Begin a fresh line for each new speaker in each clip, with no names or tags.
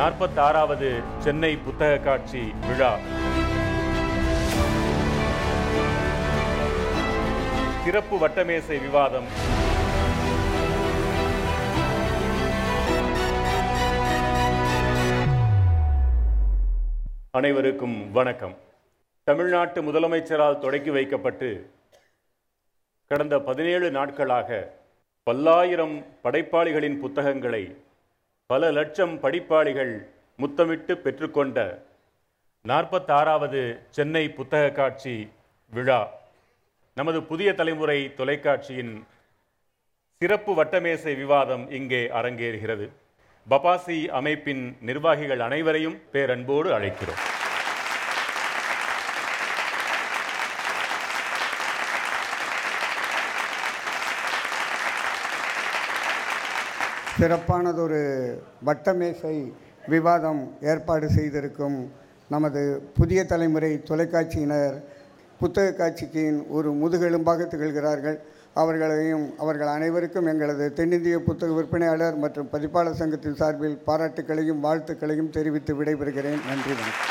நாற்பத்தாறாவது சென்னை புத்தக காட்சி விழா. சிறப்பு வட்டமேசை விவாதம். அனைவருக்கும் வணக்கம். தமிழ்நாட்டு முதலமைச்சரால் தொடக்கி வைக்கப்பட்டு கடந்த பதினேழு நாட்களாக பல்லாயிரம் படைப்பாளிகளின் புத்தகங்களை பல லட்சம் படிப்பாளிகள் முத்தமிட்டு பெற்றுக்கொண்ட நாற்பத்தாறாவது சென்னை புத்தக காட்சி விழா. நமது புதிய தலைமுறை தொலைக்காட்சியின் சிறப்பு வட்டமேசை விவாதம் இங்கே அரங்கேறுகிறது. பபாசி அமைப்பின் நிர்வாகிகள் அனைவரையும் பேரன்போடு அழைக்கிறோம்.
சிறப்பானதொரு வட்டமேசை விவாதம் ஏற்பாடு செய்திருக்கும் நமது புதிய தலைமுறை தொலைக்காட்சியினர் புத்தக காட்சிக்கின் ஒரு முதுகெலும்பாக திகழ்கிறார்கள். அவர்களையும் அவர்கள் அனைவருக்கும் எங்களது தென்னிந்திய புத்தக விற்பனையாளர் மற்றும் பதிப்பாளர் சங்கத்தின் சார்பில் பாராட்டுக்களையும் வாழ்த்துக்களையும் தெரிவித்து விடைபெறுகிறேன். நன்றி வணக்கம்.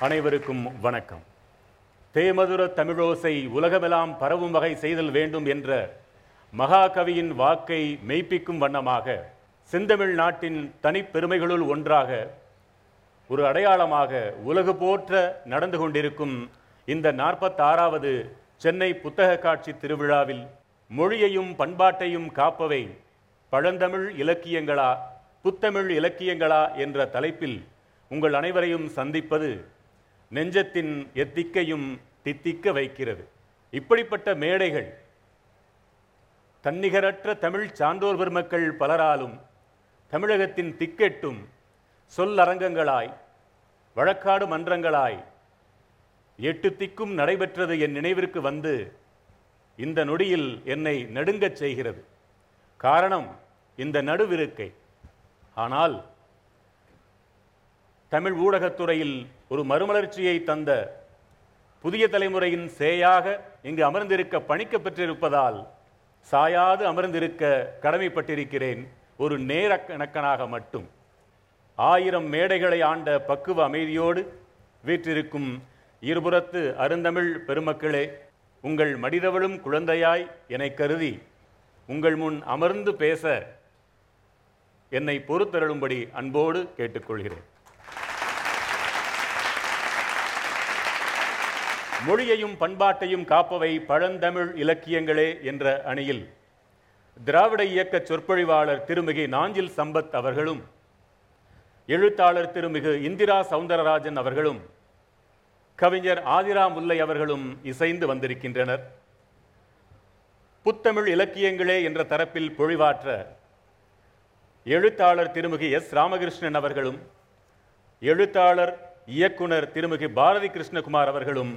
அனைவருக்கும் வணக்கம். தேமதுர தமிழோசை உலகமெல்லாம் பரவும் வகை செய்தல் வேண்டும் என்ற மகாகவியின் வாக்கை மெய்ப்பிக்கும் வண்ணமாக செந்தமிழ் நாட்டின் தனிப்பெருமைகளுள் ஒன்றாக ஒரு அடையாளமாக உலகு போற்ற நடந்து கொண்டிருக்கும் இந்த நாற்பத்தாறாவது சென்னை புத்தக காட்சி திருவிழாவில் மொழியையும் பண்பாட்டையும் காப்பவை பழந்தமிழ் இலக்கியங்களா புத்தமிழ் இலக்கியங்களா என்ற தலைப்பில் உங்கள் அனைவரையும் சந்திப்பது நெஞ்சத்தின் எத்திக்கையும் தித்திக்க வைக்கிறது. இப்படிப்பட்ட மேடைகள் தன்னிகரற்ற தமிழ் சான்றோர் பெருமக்கள் பலராலும் தமிழகத்தின் திக்கெட்டும் சொல்லரங்கங்களாய் வழக்காடு மன்றங்களாய் எட்டு திக்கும் நடைபெற்றது என் நினைவிற்கு வந்து இந்த நொடியில் என்னை நடுங்கச் செய்கிறது. காரணம் இந்த நடுவிருக்கை. ஆனால் தமிழ் ஊடகத்துறையில் ஒரு மறுமலர்ச்சியை தந்த புதிய தலைமுறையின் சேயாக இங்கு அமர்ந்திருக்க பணிக்க பெற்றிருப்பதால் சாயாது அமர்ந்திருக்க கடமைப்பட்டிருக்கிறேன் ஒரு நேர கணக்கனாக மட்டும். ஆயிரம் மேடைகளை ஆண்ட பக்குவ அமைதியோடு வீற்றிருக்கும் இருபுறத்து அருந்தமிழ் பெருமக்களே உங்கள் மடிதவளும் குழந்தையாய் என்னை கருதி உங்கள் முன் அமர்ந்து பேச என்னை பொறுத்தருளும்படி அன்போடு கேட்டுக்கொள்கிறேன். மொழியையும் பண்பாட்டையும் காப்பவை பழந்தமிழ் இலக்கியங்களே என்ற அணியில் திராவிட இயக்க சொற்பொழிவாளர் திருமிகு நாஞ்சில் சம்பத் அவர்களும் எழுத்தாளர் திருமிகு இந்திரா சவுந்தரராஜன் அவர்களும் கவிஞர் ஆதிரா முல்லை அவர்களும் இசைந்து வந்திருக்கின்றனர். புத்தமிழ் இலக்கியங்களே என்ற தரப்பில் பொழிவாற்ற எழுத்தாளர் திருமிகு எஸ் ராமகிருஷ்ணன் அவர்களும் எழுத்தாளர் இயக்குனர் திருமிகு பாரதி கிருஷ்ணகுமார் அவர்களும்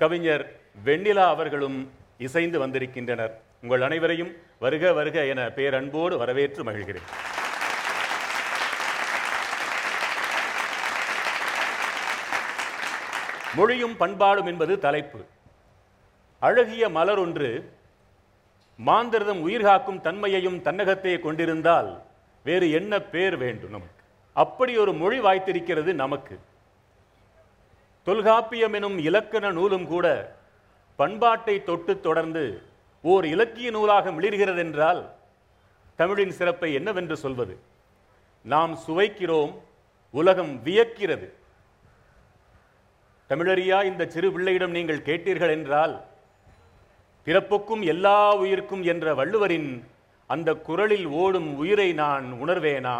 கவிஞர் வெண்ணிலா அவர்களும் இசைந்து வந்திருக்கின்றனர். உங்கள் அனைவரையும் வருக வருக என பேரன்போடு வரவேற்று மகிழ்கிறேன். மொழியும் பண்பாடும் என்பது தலைப்பு. அழகிய மலர் ஒன்று மாந்திரதம் உயிர்காக்கும் தன்மையையும் தன்னகத்தையே கொண்டிருந்தால் வேறு என்ன பேர் வேண்டும் நமக்கு? அப்படி ஒரு மொழி வாய்த்திருக்கிறது நமக்கு. தொல்காப்பியம் எனும் இலக்கண நூலும் கூட பண்பாட்டை தொட்டு தொடர்ந்து ஓர் இலக்கிய நூலாக மிளிர்கிறது என்றால் தமிழின் சிறப்பை என்னவென்று சொல்வது? நாம் சுவைக்கிறோம் உலகம் வியக்கிறது. தமிழறியா இந்த சிறு பிள்ளையிடம் நீங்கள் கேட்டீர்கள் என்றால் பிறப்புக்கும் எல்லா உயிர்க்கும் என்ற வள்ளுவரின் அந்த குரலில் ஓடும் உயிரை நான் உணர்வேனா?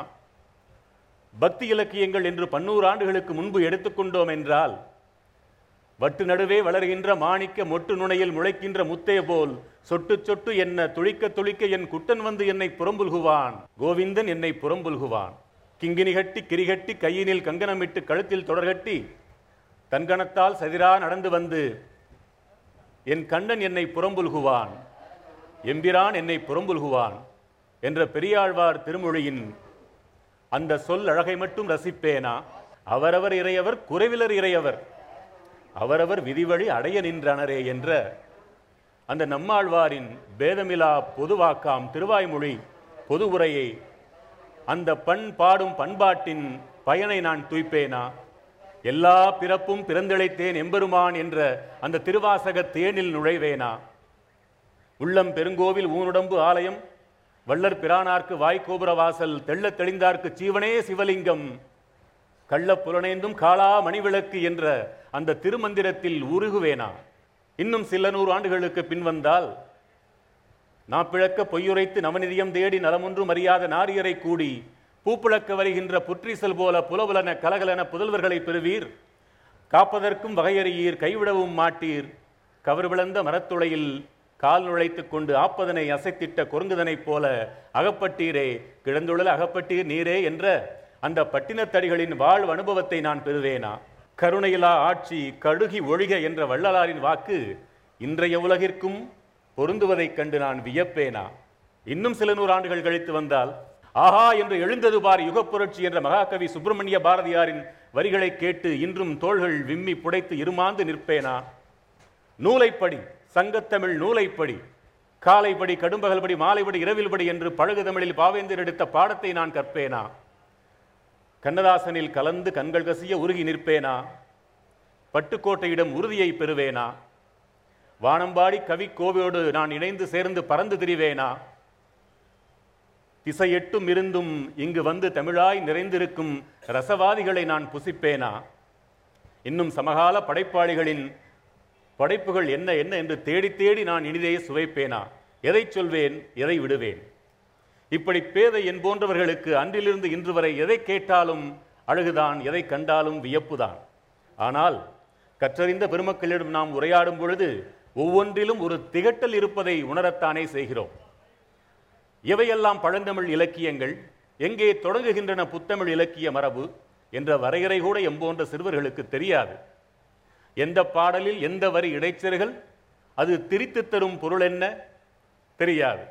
பக்தி இலக்கியங்கள் என்று பன்னூறு ஆண்டுகளுக்கு முன்பு எடுத்துக்கொண்டோம் என்றால் வட்டு நடுவே வளர்கின்ற மாணிக்க மொட்டு நுனையில் முளைக்கின்ற முத்தைய போல் சொட்டு சொட்டு என்ன துளிக்க துளிக்க என் குட்டன் வந்து என்னை புறம்புல்குவான் கோவிந்தன் என்னை புறம்புல்குவான். கிங்கினி கட்டி கிரிகட்டி கையினில் கங்கணமிட்டு கழுத்தில் தொடர்கட்டி தன்கணத்தால் சதிரா நடந்து வந்து என் கண்ணன் என்னை புறம்புல்குவான் எம்பிரான் என்னை புறம்புல்குவான் என்ற பெரியாழ்வார் திருமொழியின் அந்த சொல் அழகை மட்டும் ரசிப்பேனா? அவரவர் இறையவர் குறைவிலர் இறையவர். அவரவர் விதிவழி அடைய நின்றனரே என்ற அந்த நம்மாழ்வாரின் பேதமிலா பொதுவாக்காம் திருவாய்மொழி பொது உரையை அந்த பண் பாடும் பண்பாட்டின் பயனை நான் தூய்ப்பேனா? எல்லா பிறப்பும் பிறந்திழைத்தேன் எம்பெருமான் என்ற அந்த திருவாசக தேனில் நுழைவேனா? உள்ளம் பெருங்கோவில் ஊனுடம்பு ஆலயம் வள்ளற் பிரானார்க்கு வாய்க்கோபுர வாசல் தெள்ளத் தெளிந்தார்க்கு சீவனே சிவலிங்கம் கள்ளப் புலனைந்தும் காளா மணிவிளக்கு என்ற அந்த திருமந்திரத்தில் உருகுவேனா? இன்னும் சில நூறு ஆண்டுகளுக்கு பின்வந்தால் நாப்பிழக்க பொய்யுரைத்து நவநிதியம் தேடி நலமொன்றும் அறியாத நாரியரை கூடி பூப்பிழக்க வருகின்ற புற்றீசல் போல புலபுலன கலகலன புதல்வர்களை பெறுவீர். காப்பதற்கும் வகையறியீர் கைவிடவும் மாட்டீர். கவர் விளந்த மரத்துளையில் கால் நுழைத்துக் கொண்டு ஆப்பதனை அசைத்திட்ட குரங்குதனைப் போல அகப்பட்டீரே கிழந்துழல் அகப்பட்டீர் நீரே என்ற அந்த பட்டினத்தடிகளின் வாழ்வு அனுபவத்தை நான் பெறுவேனா? கருணையிலா ஆட்சி கடுகி ஒழிக என்ற வள்ளலாரின் வாக்கு இன்றைய உலகிற்கும் பொருந்துவதைக் கண்டு நான் வியப்பேனா? இன்னும் சில நூறு ஆண்டுகள் கழித்து வந்தால் ஆஹா என்று எழுந்தது பார் யுகப்புரட்சி என்ற மகாகவி சுப்பிரமணிய பாரதியாரின் வரிகளை கேட்டு இன்றும் தோள்கள் விம்மி புடைத்து இருமாந்து நிற்பேனா? நூலைப்படி சங்கத்தமிழ் நூலைப்படி காலைப்படி கடும்பகல்படி மாலைப்படி இரவில்படி என்று பழகு தமிழில் பாவேந்தர் எடுத்த பாடத்தை நான் கற்பேனா? கண்ணதாசனில் கலந்து கண்கள் கசிய உருகி நிற்பேனா? பட்டுக்கோட்டையிடம் உறுதியை பெறுவேனா? வானம்பாடி கவி கோவையோடு நான் இணைந்து சேர்ந்து பறந்து திரிவேனா? திசையெட்டும் இருந்தும் இங்கு வந்து தமிழாய் நிறைந்திருக்கும் ரசவாதிகளை நான் புசிப்பேனா? இன்னும் சமகால படைப்பாளிகளின் படைப்புகள் என்ன என்ன என்று தேடி தேடி நான் இனிதே சுவைப்பேனா? எதை சொல்வேன் எதை விடுவேன்? இப்படி பேதை என் போன்றவர்களுக்கு அன்றிலிருந்து இன்று வரை எதை கேட்டாலும் அழகுதான் எதை கண்டாலும் வியப்புதான். ஆனால் கற்றறிந்த பெருமக்களிடம் நாம் உரையாடும் பொழுது ஒவ்வொன்றிலும் ஒரு திகட்டல் இருப்பதை உணரத்தானே செய்கிறோம். எவையெல்லாம் பழந்தமிழ் இலக்கியங்கள் எங்கே தொடங்குகின்றன புத்தமிழ் இலக்கிய மரபு என்ற வரையறை கூட எம்போன்ற சிறுவர்களுக்கு தெரியாது. எந்த பாடலில் எந்த வரி இடைச்சர்கள் அது திரித்து தரும் பொருள் என்ன தெரியாது.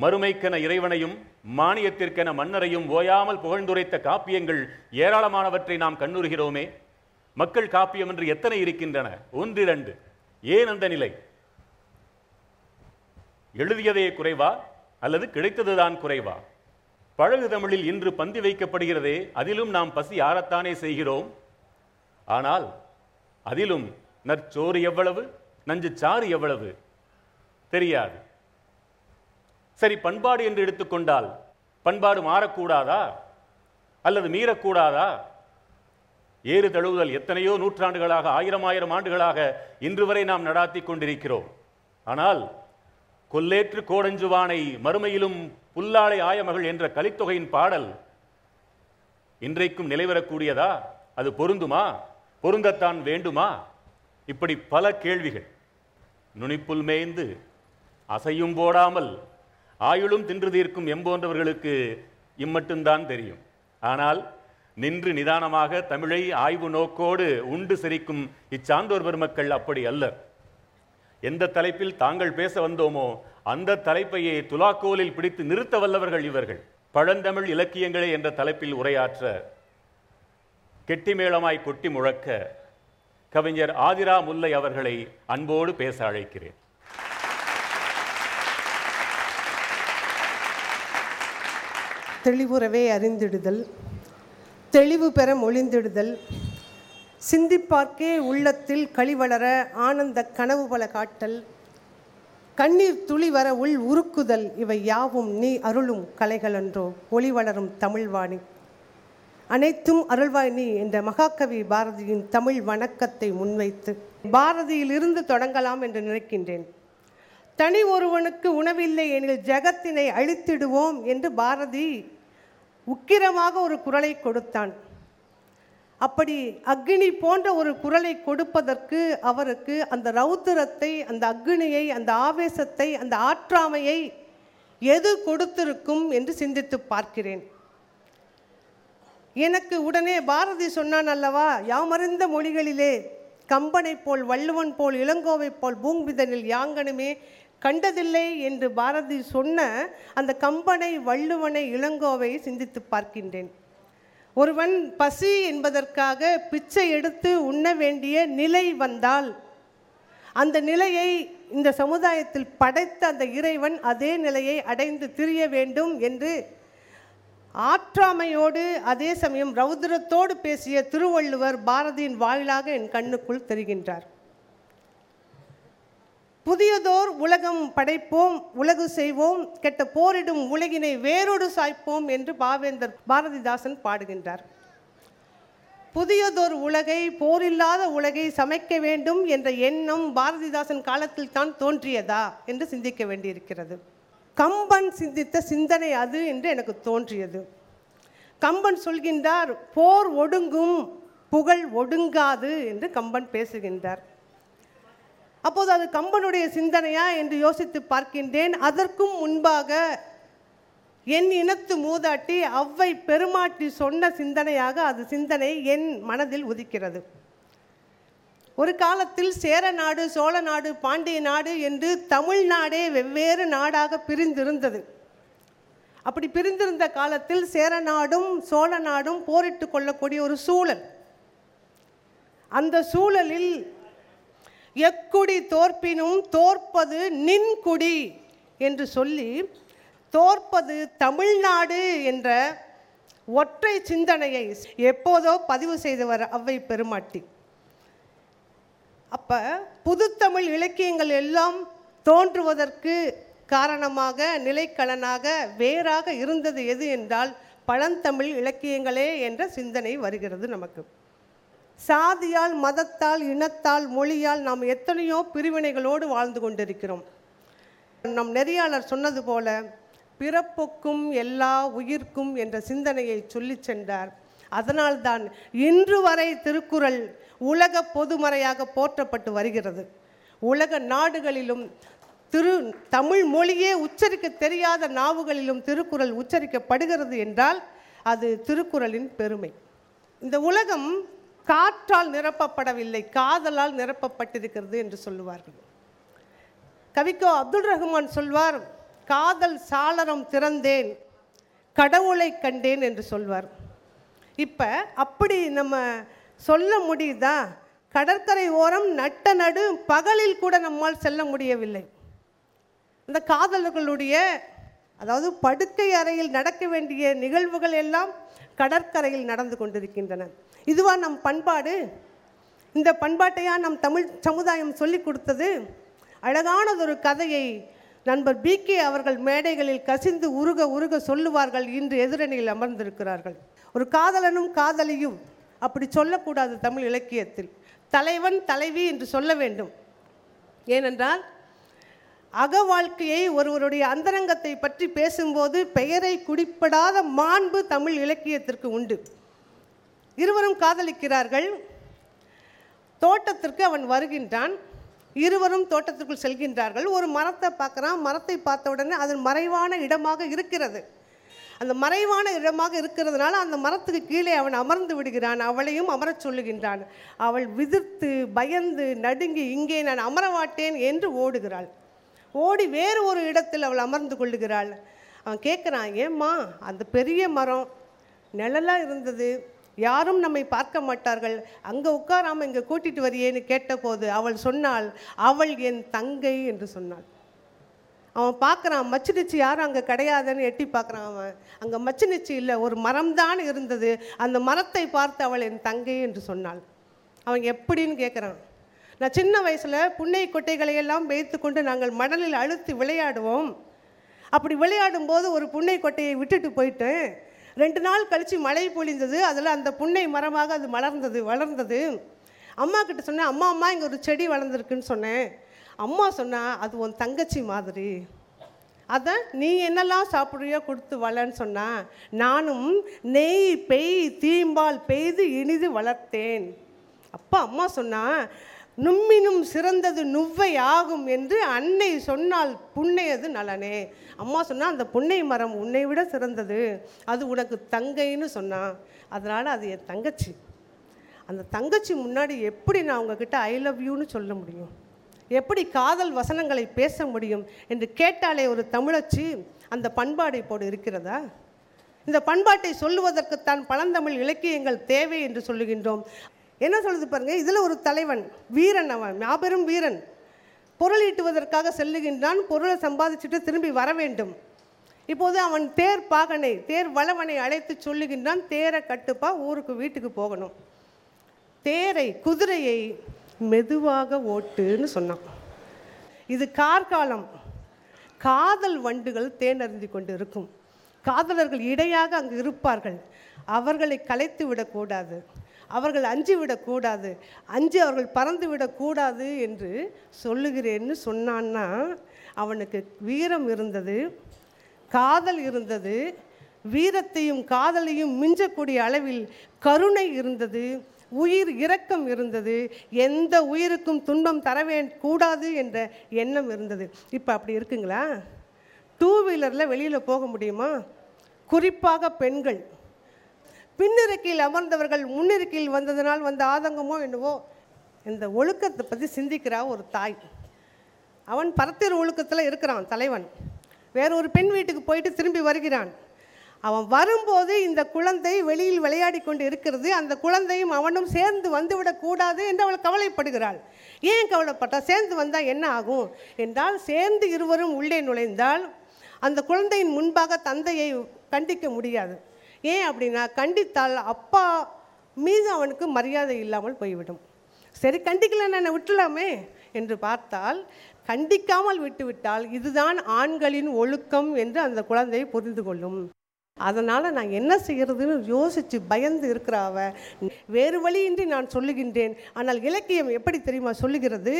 மறுமைக்கென இறைவனையும் மானியத்திற்கென மன்னரையும் ஓயாமல் புகழ்ந்துரைத்த காப்பியங்கள் ஏராளமானவற்றை நாம் கண்ணுறுகிறோமே. மக்கள் காப்பியம் என்று எத்தனை இருக்கின்றன? ஒன்றிரண்டு. ஏன் அந்த நிலை? எழுதியதே குறைவா? அல்லது கிடைத்ததுதான் குறைவா? பழகு தமிழில் இன்று பந்தி வைக்கப்படுகிறதே அதிலும் நாம் பசி ஆறத்தானே செய்கிறோம். ஆனால் அதிலும் நற்சோறு எவ்வளவு? நஞ்சு சாறு எவ்வளவு? தெரியாது. சரி பண்பாடு என்று எடுத்துக்கொண்டால் பண்பாடு மாறக்கூடாதா? அல்லது மீறக்கூடாதா? ஏறு தழுவுதல் எத்தனையோ நூற்றாண்டுகளாக ஆயிரம் ஆயிரம் ஆண்டுகளாக இன்று வரை நாம் நடாத்தி கொண்டிருக்கிறோம். ஆனால் கொல்லேற்று கோடஞ்சுவானை மறுமையிலும் புல்லாளை ஆயமகள் என்ற கலித்தொகையின் பாடல் இன்றைக்கும் நிலைவரக்கூடியதா அது பொருந்துமா? பொருந்தத்தான் வேண்டுமா? இப்படி பல கேள்விகள். நுனிப்புல் மேய்ந்து அசையும் போடாமல் ஆயுளும் தின்று தீர்க்கும் எம்போன்றவர்களுக்கு இம்மட்டும்தான் தெரியும். ஆனால் நின்று நிதானமாக தமிழை ஆய்வு நோக்கோடு உண்டு சிரிக்கும் இச்சான்றோர் பெருமக்கள் அப்படி அல்ல. எந்த தலைப்பில் தாங்கள் பேச வந்தோமோ அந்த தலைப்பையே துலாக்கோலில் பிடித்து நிறுத்த வல்லவர்கள் இவர்கள். பழந்தமிழ் இலக்கியங்களே என்ற தலைப்பில் உரையாற்ற கெட்டிமேளமாய் கொட்டி முழக்க கவிஞர் ஆதிரா முல்லை அவர்களை அன்போடு பேச அழைக்கிறேன்.
தெளிவுறவே அறிந்திடுதல் தெளிவு பெற மொழிந்திடுதல் சிந்திப்பார்க்கே உள்ளத்தில் களிவளர ஆனந்த கனவு பல காட்டல் கண்ணீர் துளி வர உள் உருக்குதல் இவை யாவும் நீ அருளும் கலைகளன்றோ ஒளி வளரும் தமிழ்வாணி அனைத்தும் அருள்வாய் நீ என்ற மகாகவி பாரதியின் தமிழ் வணக்கத்தை முன்வைத்து பாரதியிலிருந்து தொடங்கலாம் என்று நினைக்கின்றேன். தனி ஒருவனுக்கு உணவில்லை எனில் ஜெகத்தினை அழித்திடுவோம் என்று பாரதி உக்கிரமாக ஒரு குரலை கொடுத்தான். அப்படி அக்னி போன்ற ஒரு குரலை கொடுப்பதற்கு அவருக்கு அந்த ரௌத்திரத்தை அந்த அக்னியை அந்த ஆவேசத்தை அந்த ஆற்றாமையை எது கொடுத்திருக்கும் என்று சிந்தித்து பார்க்கிறேன். எனக்கு உடனே பாரதி சொன்னான் அல்லவா யாமறிந்த மொழிகளிலே கம்பனை போல் வள்ளுவன் போல் இளங்கோவை போல் பூங்கிதனில் யாங்கனுமே கண்டதில்லை என்று பாரதி சொன்ன அந்த கம்பனை வள்ளுவனை இளங்கோவை சிந்தித்து பார்க்கின்றேன். ஒருவன் பசி என்பதற்காக பிச்சை எடுத்து உண்ண வேண்டிய நிலை வந்தால் அந்த நிலையை இந்த சமுதாயத்தில் படைத்த அந்த இறைவன் அதே நிலையை அடைந்து திரிய வேண்டும் என்று ஆற்றாமையோடு அதே சமயம் ரௌத்ரத்தோடு பேசிய திருவள்ளுவர் பாரதியின் வாயிலாக என் கண்ணுக்குள் தெரிகின்றார். புதியதோர் உலகம் படைப்போம் உலகு செய்வோம் கெட்ட போரிடும் உலகினை வேரோடு சாய்ப்போம் என்று பாவேந்தர் பாரதிதாசன் பாடுகின்றார். புதியதொரு உலகை போரில்லாத உலகை சமைக்க வேண்டும் என்ற எண்ணம் பாரதிதாசன் காலத்தில் தான் தோன்றியதா என்று சிந்திக்க வேண்டியிருக்கிறது. கம்பன் சிந்தித்த சிந்தனை அது என்று எனக்கு தோன்றியது. கம்பன் சொல்கின்றார் போர் ஒடுங்கும் புகழ் ஒடுங்காது என்று கம்பன் பேசுகின்றார். அப்போது அது கம்பனுடைய சிந்தனையா என்று யோசித்து பார்க்கின்றேன். அதற்கும் முன்பாக என் இனத்து மூதாட்டி அவ்வை பெருமாட்டி சொன்ன சிந்தனையாக அது சிந்தனை என் மனதில் உதிக்கிறது. ஒரு காலத்தில் சேர நாடு சோழ நாடு பாண்டிய நாடு என்று தமிழ்நாடே வெவ்வேறு நாடாக பிரிந்திருந்தது. அப்படி பிரிந்திருந்த காலத்தில் சேர நாடும் சோழ நாடும் போரிட்டு கொள்ளக்கூடிய ஒரு சூழல். அந்த சூழலில் எக்குடி தோற்பினும் தோற்பது நின் குடி என்று சொல்லி தோற்பது தமிழ்நாடு என்ற ஒற்றை சிந்தனையை எப்போதோ பதிவு செய்தவர் அவ்வை பெருமாட்டி. அப்போ புதுத்தமிழ் இலக்கியங்கள் எல்லாம் தோன்றுவதற்கு காரணமாக நிலைக்கலனாக வேறாக இருந்தது எது என்றால் பழந்தமிழ் இலக்கியங்களே என்ற சிந்தனை வருகிறது நமக்கு. சாதியால் மதத்தால் இனத்தால் மொழியால் நாம் எத்தனையோ பிரிவினைகளோடு வாழ்ந்து கொண்டிருக்கிறோம். நம் நெறியாளர் சொன்னது போல பிறப்புக்கும் எல்லா உயிர்க்கும் என்ற சிந்தனையை சொல்லிச் சென்றார். அதனால்தான் இன்று வரை திருக்குறள் உலக பொதுமறையாக போற்றப்பட்டு வருகிறது. உலக நாடுகளிலும் திரு தமிழ் மொழியே உச்சரிக்க தெரியாத நாவுகளிலும் திருக்குறள் உச்சரிக்கப்படுகிறது என்றால் அது திருக்குறளின் பெருமை. இந்த உலகம் காற்றால் நிரப்பப்படவில்லை காதலால் நிரப்பப்பட்டிருக்கிறது என்று சொல்லுவார்கள். கவிக்கோ அப்துல் ரஹ்மான் சொல்வார் காதல் சாளரம் திறந்தேன் கடவுளை கண்டேன் என்று சொல்வார். இப்போ அப்படி நம்ம சொல்ல முடியுதா? கடற்கரை ஓரம் நட்ட நடு பகலில் கூட நம்மால் செல்ல முடியவில்லை. இந்த காதலர்களுடைய அதாவது படுக்கை அறையில் நடக்க வேண்டிய நிகழ்வுகள் எல்லாம் கடற்கரையில் நடந்து கொண்டிருக்கின்றன. இதுவா நம் பண்பாடு? இந்த பண்பாட்டையா நம் தமிழ் சமுதாயம் சொல்லி கொடுத்தது? அழகானதொரு கதையை நண்பர் பிகே அவர்கள் மேடைகளில் கசிந்து உருக உருக சொல்லுவார்கள் இன்று எதிரணியில் அமர்ந்திருக்கிறார்கள். ஒரு காதலனும் காதலியும் அப்படி சொல்லக்கூடாது தமிழ் இலக்கியத்தில். தலைவன் தலைவி என்று சொல்ல வேண்டும். ஏனென்றால் அக வாழ்க்கையை ஒருவருடைய அந்தரங்கத்தை பற்றி பேசும்போது பெயரை குடிப்படாத மாண்பு தமிழ் இலக்கியத்திற்கு உண்டு. இருவரும் காதலிக்கிறார்கள். தோட்டத்திற்கு அவன் வருகின்றான். இருவரும் தோட்டத்திற்குள் செல்கின்றார்கள். ஒரு மரத்தை பார்க்குறான். மரத்தை பார்த்த உடனே அதன் மறைவான இடமாக இருக்கிறது. அந்த மறைவான இடமாக இருக்கிறதுனால அந்த மரத்துக்கு கீழே அவன் அமர்ந்து விடுகிறான். அவளையும் அமரச் சொல்லுகின்றான். அவள் விதிர்த்து பயந்து நடுங்கி இங்கே நான் அமரவாட்டேன் என்று ஓடுகிறாள். ஓடி வேறு ஒரு இடத்தில் அவள் அமர்ந்து கொள்ளுகிறாள். அவன் கேட்குறான் ஏம்மா அந்த பெரிய மரம் நிழலாக இருந்தது. யாரும் நம்மை பார்க்க மாட்டார்கள். அங்கே உட்காராமல் இங்கே கூட்டிட்டு வரியேன்னு கேட்டபோது அவள் சொன்னாள் அவள் என் தங்கை என்று சொன்னாள். அவன் பார்க்குறான் மச்சு நிச்சு யாரும் அங்கே கிடையாதுன்னு எட்டி பார்க்குறான் அவன். அங்கே மச்சு நிச்சு இல்லை ஒரு மரம்தான் இருந்தது. அந்த மரத்தை பார்த்து அவள் என் தங்கை என்று சொன்னாள். அவன் எப்படின்னு கேட்குறான். நான் சின்ன வயசில் புன்னை கொட்டைகளை எல்லாம் வைத்து கொண்டு நாங்கள் மணலில் அழுத்தி விளையாடுவோம். அப்படி விளையாடும் போது ஒரு புன்னை கொட்டையை விட்டுட்டு போயிட்டேன் ரெண்டு நாள் கழித்து மழை பொழிந்தது. அதில் அந்த புன்னை மரமாக அது மலர்ந்தது வளர்ந்தது. அம்மா கிட்ட சொன்னேன் அம்மா அம்மா இங்கே ஒரு செடி வளர்ந்துருக்குன்னு சொன்னேன். அம்மா சொன்னால் அது உன் தங்கச்சி மாதிரி. அதை நீ என்னெல்லாம் சாப்பிட்றியோ கொடுத்து வளன்னு சொன்னால் நானும் நெய் பெய் தீம்பால் பெய்து இனிது வளர்த்தேன். அப்பா அம்மா சொன்னால் நும்மினும் சிறந்தது நுவ்வை ஆகும் என்று அன்னை சொன்னால் புண்ணையது நலனே. அம்மா சொன்னால் அந்த புன்னை மரம் உன்னை விட சிறந்தது. அது உனக்கு தங்கைன்னு சொன்னான் அதனால் அது என் தங்கச்சி. அந்த தங்கச்சி முன்னாடி எப்படி நான் உங்ககிட்ட ஐ லவ் யூன்னு சொல்ல முடியும்? எப்படி காதல் வசனங்களை பேச முடியும்? என்று கேட்டாலே ஒரு தமிழச்சி அந்த பண்பாடை இப்போது இருக்கிறதா? இந்த பண்பாட்டை சொல்லுவதற்குத்தான் பழந்தமிழ் இலக்கியங்கள் தேவை என்று சொல்லுகின்றோம். என்ன சொல்லுது பாருங்கள் இதில் ஒரு தலைவன் வீரன் அவன் மாபெரும் வீரன். பொருள் ஈட்டுவதற்காக செல்லுகின்றான் பொருளை சம்பாதிச்சுட்டு திரும்பி வர வேண்டும். இப்போது அவன் தேர் பாகனை தேர் வளவனை அழைத்து சொல்லுகின்றான் தேரை கட்டுப்பா ஊருக்கு வீட்டுக்கு போகணும். தேரை குதிரையை மெதுவாக ஓட்டுன்னு சொன்னான். இது கார்காலம். காதல் வண்டுகள் தேனறிந்து கொண்டு இருக்கும் காதலர்கள் இடையாக அங்கு இருப்பார்கள். அவர்களை கலைத்து விடக்கூடாது. அவர்கள் அஞ்சு விடக்கூடாது. அஞ்சு அவர்கள் பறந்து விடக்கூடாது என்று சொல்லுகிறேன்னு சொன்னான்னா அவனுக்கு வீரம் இருந்தது காதல் இருந்தது வீரத்தையும் காதலையும் மிஞ்சக்கூடிய அளவில் கருணை இருந்தது உயிர் இரக்கம் இருந்தது எந்த உயிருக்கும் துன்பம் தரவே கூடாது என்ற எண்ணம் இருந்தது. இப்போ அப்படி இருக்குங்களா? டூ வீலரில் வெளியில் போக முடியுமா? குறிப்பாக பெண்கள். பின்னிருக்கையில் அமர்ந்தவர்கள் முன்னிருக்கையில் வந்ததினால் வந்த ஆதங்கமோ என்னவோ இந்த ஒழுக்கத்தை பற்றி சிந்திக்கிறா ஒரு தாய். அவன் பரத்திர ஒழுக்கத்தில் இருக்கிறான் தலைவன். வேற ஒரு பெண் வீட்டுக்கு போயிட்டு திரும்பி வருகிறான். அவன் வரும்போது இந்த குழந்தை வெளியில் விளையாடி கொண்டு இருக்கிறது. அந்த குழந்தையும் அவனும் சேர்ந்து வந்துவிடக்கூடாது என்று அவள் கவலைப்படுகிறாள். ஏன் கவலைப்பட்டா? சேர்ந்து வந்தால் என்ன ஆகும்? என்றால் சேர்ந்து இருவரும் உள்ளே நுழைந்தால் அந்த குழந்தையின் முன்பாக தந்தையை கண்டிக்க முடியாது. ஏன் அப்படின்னா கண்டித்தால் அப்பா மீது அவனுக்கு மரியாதை இல்லாமல் போய்விடும். சரி கண்டிக்கலன்னு என்னை விட்டுலாமே என்று பார்த்தால் கண்டிக்காமல் விட்டுவிட்டால் இதுதான் ஆண்களின் ஒழுக்கம் என்று அந்த குழந்தை புரிந்து கொள்ளும். அதனால் நான் என்ன செய்கிறதுன்னு யோசித்து பயந்து இருக்கிறாவ வேறு வழியின்றி நான் சொல்லுகின்றேன். ஆனால் இலக்கியம் எப்படி தெரியுமா சொல்லுகிறது?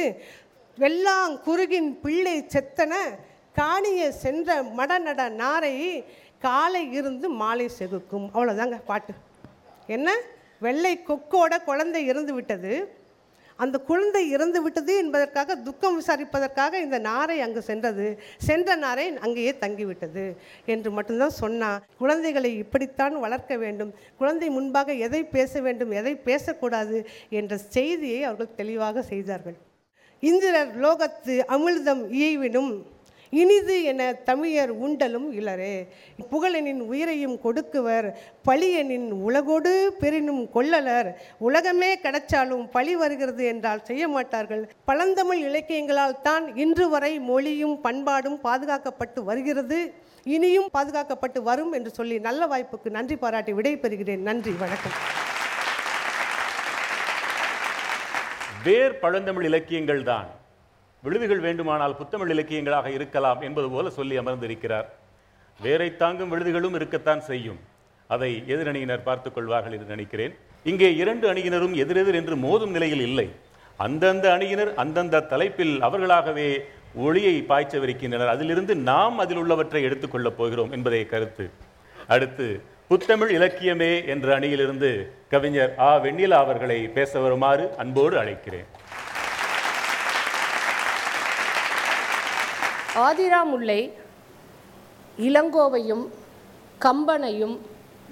வெள்ளாங் குறுகின் பிள்ளை செத்தன காணிய சென்ற மடநட நாரை காலை இருந்து மாலை செகுக்கும் அவ்வளோதாங்க பாட்டு. என்ன? வெள்ளை கொக்கோட குழந்தை இறந்து விட்டது. அந்த குழந்தை இறந்து விட்டது என்பதற்காக துக்கம் விசாரிப்பதற்காக இந்த நாரை அங்கு சென்றது. சென்ற நாரை அங்கேயே தங்கிவிட்டது என்று மட்டும்தான் சொன்னான் குழந்தைகளை இப்படித்தான் வளர்க்க வேண்டும். குழந்தை முன்பாக எதை பேச வேண்டும் எதை பேசக்கூடாது என்ற செய்தியை அவர்கள் தெளிவாக செய்தார்கள். இந்திரர் லோகத்து அமிர்தம் இயைவினும் இனிது என தமிழர் உண்டலும் இலரே. புகழனின் உயிரையும் கொடுக்குவர் பழியனின் உலகோடு பெரினும் கொள்ளலர். உலகமே கிடைச்சாலும் பழி வருகிறது என்றால் செய்ய மாட்டார்கள். பழந்தமிழ் இலக்கியங்களால் தான் இன்று வரை மொழியும் பண்பாடும் பாதுகாக்கப்பட்டு வருகிறது. இனியும் பாதுகாக்கப்பட்டு வரும் என்று சொல்லி நல்ல வாய்ப்புக்கு நன்றி பாராட்டி விடைபெறுகிறேன். நன்றி வணக்கம்.
வேர் பழந்தமிழ் இலக்கியங்கள் தான் விழுதுகள் வேண்டுமானால் புத்தமிழ் இலக்கியங்களாக இருக்கலாம் என்பது போல சொல்லி அமர்ந்திருக்கிறார். வேரை தாங்கும் விழுதுகளும் இருக்கத்தான் செய்யும். அதை எதிரணியினர் பார்த்துக் கொள்வார்கள் என்று நினைக்கிறேன். இங்கே இரண்டு அணியினரும் எதிரெதிர் என்று மோதும் நிலையில் இல்லை. அந்தந்த அணியினர் அந்தந்த தலைப்பில் அவர்களாகவே ஒளியை பாய்ச்சவிருக்கின்றனர். அதிலிருந்து நாம் அதில் உள்ளவற்றை எடுத்துக்கொள்ளப் போகிறோம் என்பதே கருத்து. அடுத்து புத்தமிழ் இலக்கியமே என்ற அணியிலிருந்து கவிஞர் ஆ. வெண்ணிலா அவர்களை பேச வருமாறு அன்போடு அழைக்கிறேன்.
ஆதிராமுல்லை இளங்கோவையும் கம்பனையும்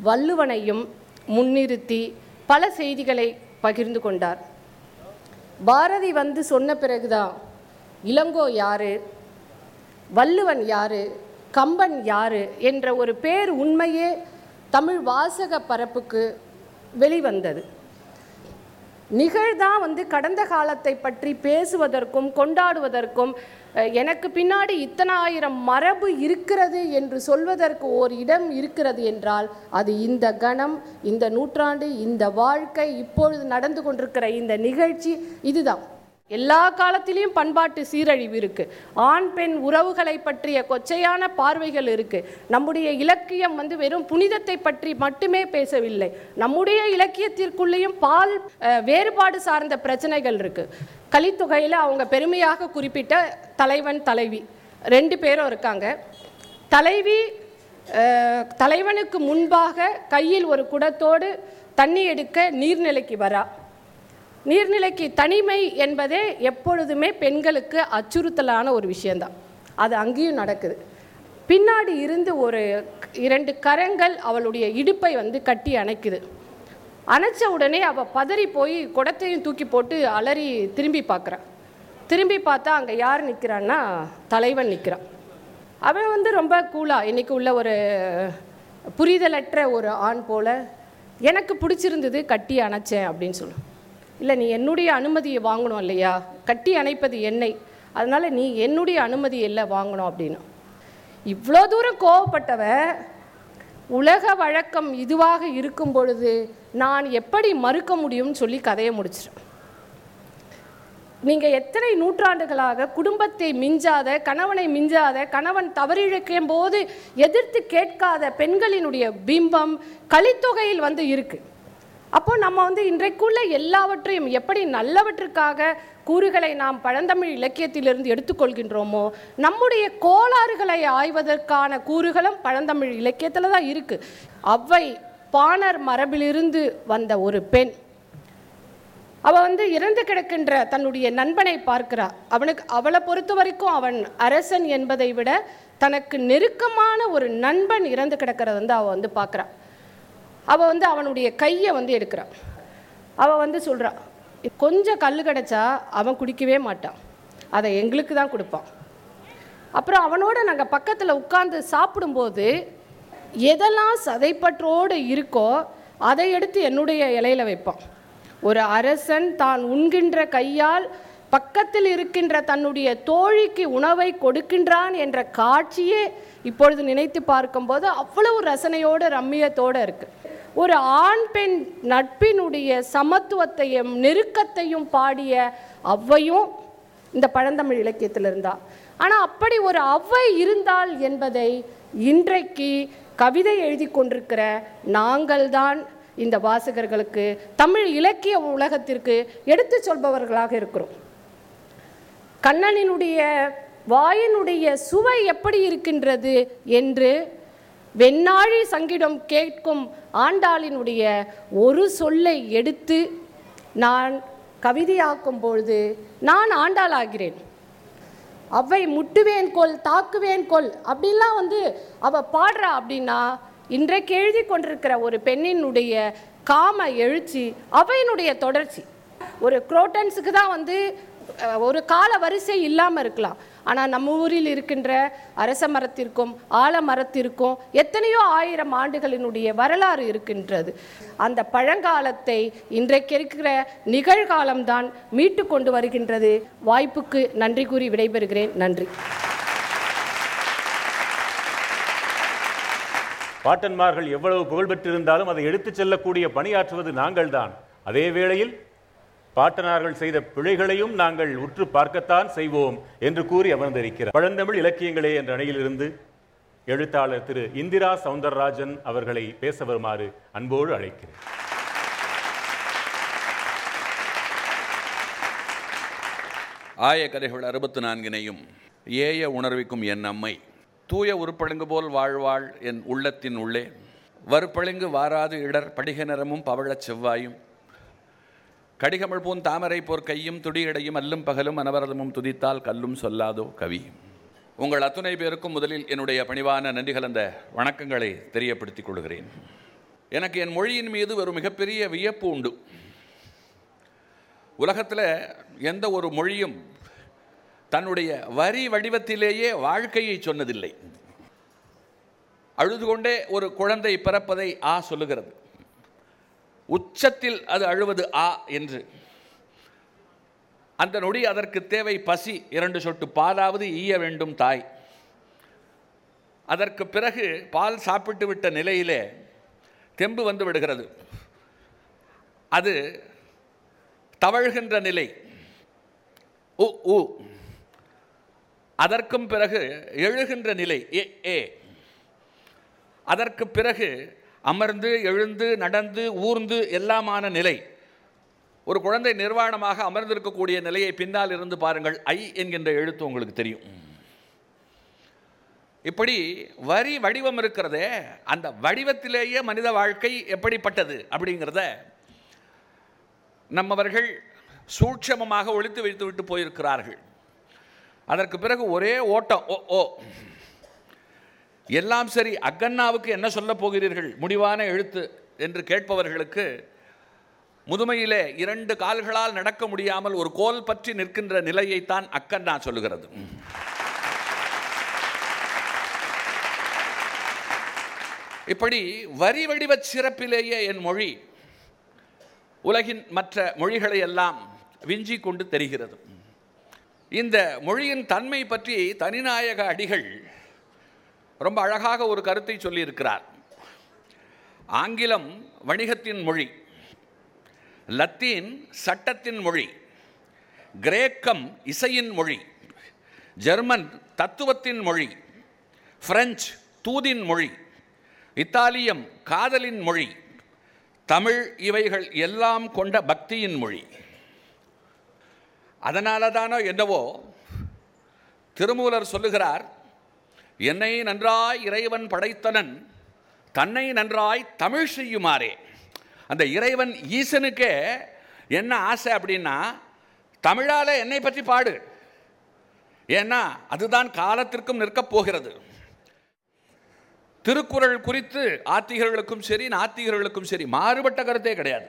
வள்ளுவனையும் முன்னிறுத்தி பல செய்திகளை பகிர்ந்து கொண்டார். பாரதி வந்து சொன்ன பிறகுதான் இளங்கோ யாரு வள்ளுவன் யாரு கம்பன் யாரு என்ற ஒரு பேர் உண்மையே தமிழ் வாசக பரப்புக்கு வெளிவந்தது. நிகழ்தான் வந்து கடந்த காலத்தை பற்றி பேசுவதற்கும் கொண்டாடுவதற்கும் எனக்கு பின்னாடி இத்தனை ஆயிரம் மரபு இருக்கிறது என்று சொல்வதற்கு ஓர் இடம் இருக்கிறது என்றால் அது இந்த கணம் இந்த நூற்றாண்டு இந்த வாழ்க்கை இப்பொழுது நடந்து கொண்டிருக்கிற இந்த நிகழ்ச்சி இதுதான். எல்லா காலத்திலையும் பண்பாட்டு சீரழிவு இருக்குது ஆண் பெண் உறவுகளை பற்றிய கொச்சையான பார்வைகள் இருக்குது நம்முடைய இலக்கியம் வந்து வெறும் புனிதத்தை பற்றி மட்டுமே பேசவில்லை. நம்முடைய இலக்கியத்திற்குள்ளேயும் பால் வேறுபாடு சார்ந்த பிரச்சனைகள் இருக்குது கலித்தொகையில் அவங்க பெருமையாக குறிப்பிட்ட தலைவன் தலைவி ரெண்டு பேரும் இருக்காங்க. தலைவி தலைவனுக்கு முன்பாக கையில் ஒரு குடத்தோடு தண்ணி எடுக்க நீர்நிலைக்கு வரா. நீர்நிலைக்கு தனிமை என்பதே எப்பொழுதுமே பெண்களுக்கு அச்சுறுத்தலான ஒரு விஷயந்தான் அது அங்கேயும் நடக்குது. பின்னாடி இருந்து ஒரு இரண்டு கரங்கள் அவளுடைய இடுப்பை வந்து கட்டி அணைக்குது. அணைச்ச உடனே அவள் பதறி போய் குடத்தையும் தூக்கி போட்டு அலறி திரும்பி பார்க்குறான் திரும்பி பார்த்தா அங்கே யார் நிற்கிறான்னா தலைவன் நிற்கிறான் அவன் வந்து ரொம்ப கூலாக இன்னைக்கு உள்ள ஒரு புரிதலற்ற ஒரு ஆண் போல எனக்கு பிடிச்சிருந்தது கட்டி அணைச்சேன் அப்படின்னு சொல்லுவான் இல்லை நீ என்னுடைய அனுமதியை வாங்கணும் இல்லையா? கட்டி அணைப்பது என்னை. அதனால் நீ என்னுடைய அனுமதி இல்லை வாங்கணும் அப்படின்னு. இவ்வளோ தூரம் கோவப்பட்டவ உலக வழக்கம் இதுவாக இருக்கும் பொழுது நான் எப்படி மறுக்க முடியும்னு சொல்லி கதையை முடிச்சிடும் நீங்கள் எத்தனை நூற்றாண்டுகளாக குடும்பத்தை மிஞ்சாத கணவனை மிஞ்சாத கணவன் தவறிழைக்கும் போது எதிர்த்து கேட்காத பெண்களினுடைய பிம்பம் கலித்தொகையில் வந்து இருக்குது அப்போ நம்ம வந்து இன்றைக்குள்ள எல்லாவற்றையும் எப்படி நல்லவற்றுக்காக கூறுகளை நாம் பழந்தமிழ் இலக்கியத்திலிருந்து எடுத்துக்கொள்கின்றோமோ நம்முடைய கோளாறுகளை ஆய்வதற்கான கூறுகளும் பழந்தமிழ் இலக்கியத்தில் தான் இருக்குது அவ்வை பாணர் மரபிலிருந்து வந்த ஒரு பெண். அவள் வந்து இறந்து கிடக்கின்ற தன்னுடைய நண்பனை பார்க்கிறா. அவனுக்கு அவளை பொறுத்த வரைக்கும் அவன் அரசன் என்பதை விட தனக்கு நெருக்கமான ஒரு நண்பன் இறந்து கிடக்கிறத வந்து அவள் வந்து பார்க்குறா. அவள் வந்து அவனுடைய கையை வந்து எடுக்கிறான் அவள் வந்து சொல்கிறான் கொஞ்சம் கல் கிடைச்சா அவன் குடிக்கவே மாட்டான். அதை எங்களுக்கு தான் கொடுப்பான். அப்புறம் அவனோட நாங்கள் பக்கத்தில் உட்காந்து சாப்பிடும்போது எதெல்லாம் சதைப்பற்றோடு இருக்கோ அதை எடுத்து என்னுடைய இலையில வைப்பான். ஒரு அரசன் தான் உண்கின்ற கையால் பக்கத்தில் இருக்கின்ற தன்னுடைய தோழிக்கு உணவை கொடுக்கின்றான் என்ற காட்சியே இப்பொழுது நினைத்து பார்க்கும்போது அவ்வளவு ரசனையோடு ரம்மியத்தோடு இருக்குது ஒரு ஆண் பெண் நட்பினுடைய சமத்துவத்தையும் நெருக்கத்தையும் பாடிய அவ்வையும் இந்த பழந்தமிழ் இலக்கியத்தில் இருந்தா. ஆனால் அப்படி ஒரு அவ்வை இருந்தால் என்பதை இன்றைக்கு கவிதை எழுதி கொண்டிருக்கிற நாங்கள்தான் இந்த வாசகர்களுக்கு தமிழ் இலக்கிய உலகத்திற்கு எடுத்து சொல்பவர்களாக இருக்கிறோம். கண்ணனினுடைய வாயினுடைய சுவை எப்படி இருக்கின்றது என்று வெண்ணாழி சங்கிடம் கேட்கும் ஆண்டாளினுடைய ஒரு சொல்லை எடுத்து நான் கவிதையாக்கும் பொழுது நான் ஆண்டாளாகிறேன். அவை முட்டுவேன் கொல் தாக்குவேன் கொல் அப்படின்லாம் வந்து அவ பாடுறா அப்படின்னா இன்றைக்கு எழுதி கொண்டிருக்கிற ஒரு பெண்ணினுடைய காம எழுச்சி அவையினுடைய தொடர்ச்சி. ஒரு குரோட்டன்ஸுக்கு தான் வந்து ஒரு கால வரிசை இல்லாமல் இருக்கலாம். ஆனால் நம்ம ஊரில் இருக்கின்ற அரச மரத்திற்கும் ஆலமரத்திற்கும் எத்தனையோ ஆயிரம் ஆண்டுகளினுடைய வரலாறு இருக்கின்றது. அந்த பழங்காலத்தை இன்றைக்கு இருக்கிற நிகழ்காலம்தான் மீட்டு கொண்டு வருகின்றது. வாய்ப்புக்கு நன்றி கூறி விடைபெறுகிறேன். நன்றி.
பாட்டன்மார்கள் எவ்வளவு புகழ் பெற்றிருந்தாலும் அதை எடுத்துச் செல்லக்கூடிய பணியாற்றுவது நாங்கள்தான். அதே வேளையில் பாட்டனார்கள் செய்த பிழைகளையும் நாங்கள் உற்று பார்க்கத்தான் செய்வோம் என்று கூறி அமர்ந்திருக்கிறார். பழந்தமிழ் இலக்கியங்களே என்ற அணையிலிருந்து எழுத்தாளர் திரு இந்திரா சவுந்தரராஜன் அவர்களை பேச வருமாறு அன்போடு அழைக்கிறேன்.
ஆய கதைகள் அறுபத்து நான்கினையும் ஏய உணர்விக்கும் என் அம்மை தூய உருப்பழுங்கு போல் வாழ்வாள் என் உள்ளத்தின் உள்ளே. வறுப்பழுங்கு வாராது இடர் படிக நிறமும் பவழச் செவ்வாயும். கடிகமிழ் பூன் தாமரை போர் கையும் துடியடையும் அல்லும் பகலும் அனவரதமும் துதித்தால் கல்லும் சொல்லாதோ கவி. உங்கள் அத்துணை பேருக்கும் முதலில் என்னுடைய பணிவான நன்றிகலந்த வணக்கங்களை தெரியப்படுத்திக் கொள்கிறேன். எனக்கு என் மொழியின் மீது ஒரு மிகப்பெரிய வியப்பு உண்டு. உலகத்தில் எந்த ஒரு மொழியும் தன்னுடைய வரி வடிவத்திலேயே வாழ்க்கையை சொன்னதில்லை. அழுது கொண்டே ஒரு குழந்தை பிறப்பதை ஆ சொல்லுகிறது. உச்சத்தில் அது அழுவது ஆ என்று. அந்த நொடி அதற்கு தேவை பசி இரண்டு சொட்டு பாலாவது ஈய வேண்டும் தாய். அதற்கு பிறகு பால் சாப்பிட்டு விட்ட நிலையிலே தெம்பு வந்து விடுகிறது. அது தவழ்கின்ற நிலை. உ உ. அதற்கும் பிறகு எழுகின்ற நிலை ஏ ஏ. அதற்கு பிறகு அமர்ந்து எழுந்து நடந்து ஊர்ந்து எல்லாமான நிலை. ஒரு குழந்தை நிர்வாணமாக அமர்ந்திருக்கக்கூடிய நிலையை பின்னால் இருந்து பாருங்கள். ஐ என்கின்ற எழுத்து உங்களுக்கு தெரியும். இப்படி வரி வடிவம் இருக்கிறதே அந்த வடிவத்திலேயே மனித வாழ்க்கை எப்படிப்பட்டது அப்படிங்கிறத நம்மவர்கள் சூட்சமமாக ஒழித்து வைத்து விட்டு போயிருக்கிறார்கள். அதற்கு பிறகு ஒரே ஓட்டம் ஓ ஓ. எல்லாம் சரி அக்கண்ணாவுக்கு என்ன சொல்ல போகிறீர்கள்? முடிவான எழுத்து என்று கேட்பவர்களுக்கு முதுமையிலே இரண்டு கால்களால் நடக்க முடியாமல் ஒரு கோல் பற்றி நிற்கின்ற நிலையைத்தான் அக்கண்ணா சொல்லுகிறது. இப்படி வரி வடிவச் சிறப்பிலேயே என் மொழி உலகின் மற்ற மொழிகளை எல்லாம் விஞ்சி கொண்டு தெரிகிறது. இந்த மொழியின் தன்மை பற்றி தனிநாயக அடிகள் ரொம்ப அழகாக ஒரு கருத்தை சொல்லியிருக்கிறார். ஆங்கிலம் வணிகத்தின் மொழி லத்தீன் சட்டத்தின் மொழி கிரேக்கம் இசையின் மொழி ஜெர்மன் தத்துவத்தின் மொழி பிரெஞ்சு தூதின் மொழி இத்தாலியம் காதலின் மொழி தமிழ் இவைகள் எல்லாம் கொண்ட பக்தியின் மொழி. அதனால தானோ என்னவோ திருமூலர் சொல்லுகிறார் என்னை நன்றாய் இறைவன் படைத்தனன் தன்னை நன்றாய் தமிழ் செய்யுமாறே. அந்த இறைவன் ஈசனுக்கே என்ன ஆசை அப்படின்னா தமிழால என்னை பற்றி பாடு. ஏன்னா அதுதான் காலத்திற்கும் நிற்கப் போகிறது. திருக்குறள் குறித்து ஆத்திகர்களுக்கும் சரி நாத்திகர்களுக்கும் சரி மாறுபட்ட கருத்தே கிடையாது.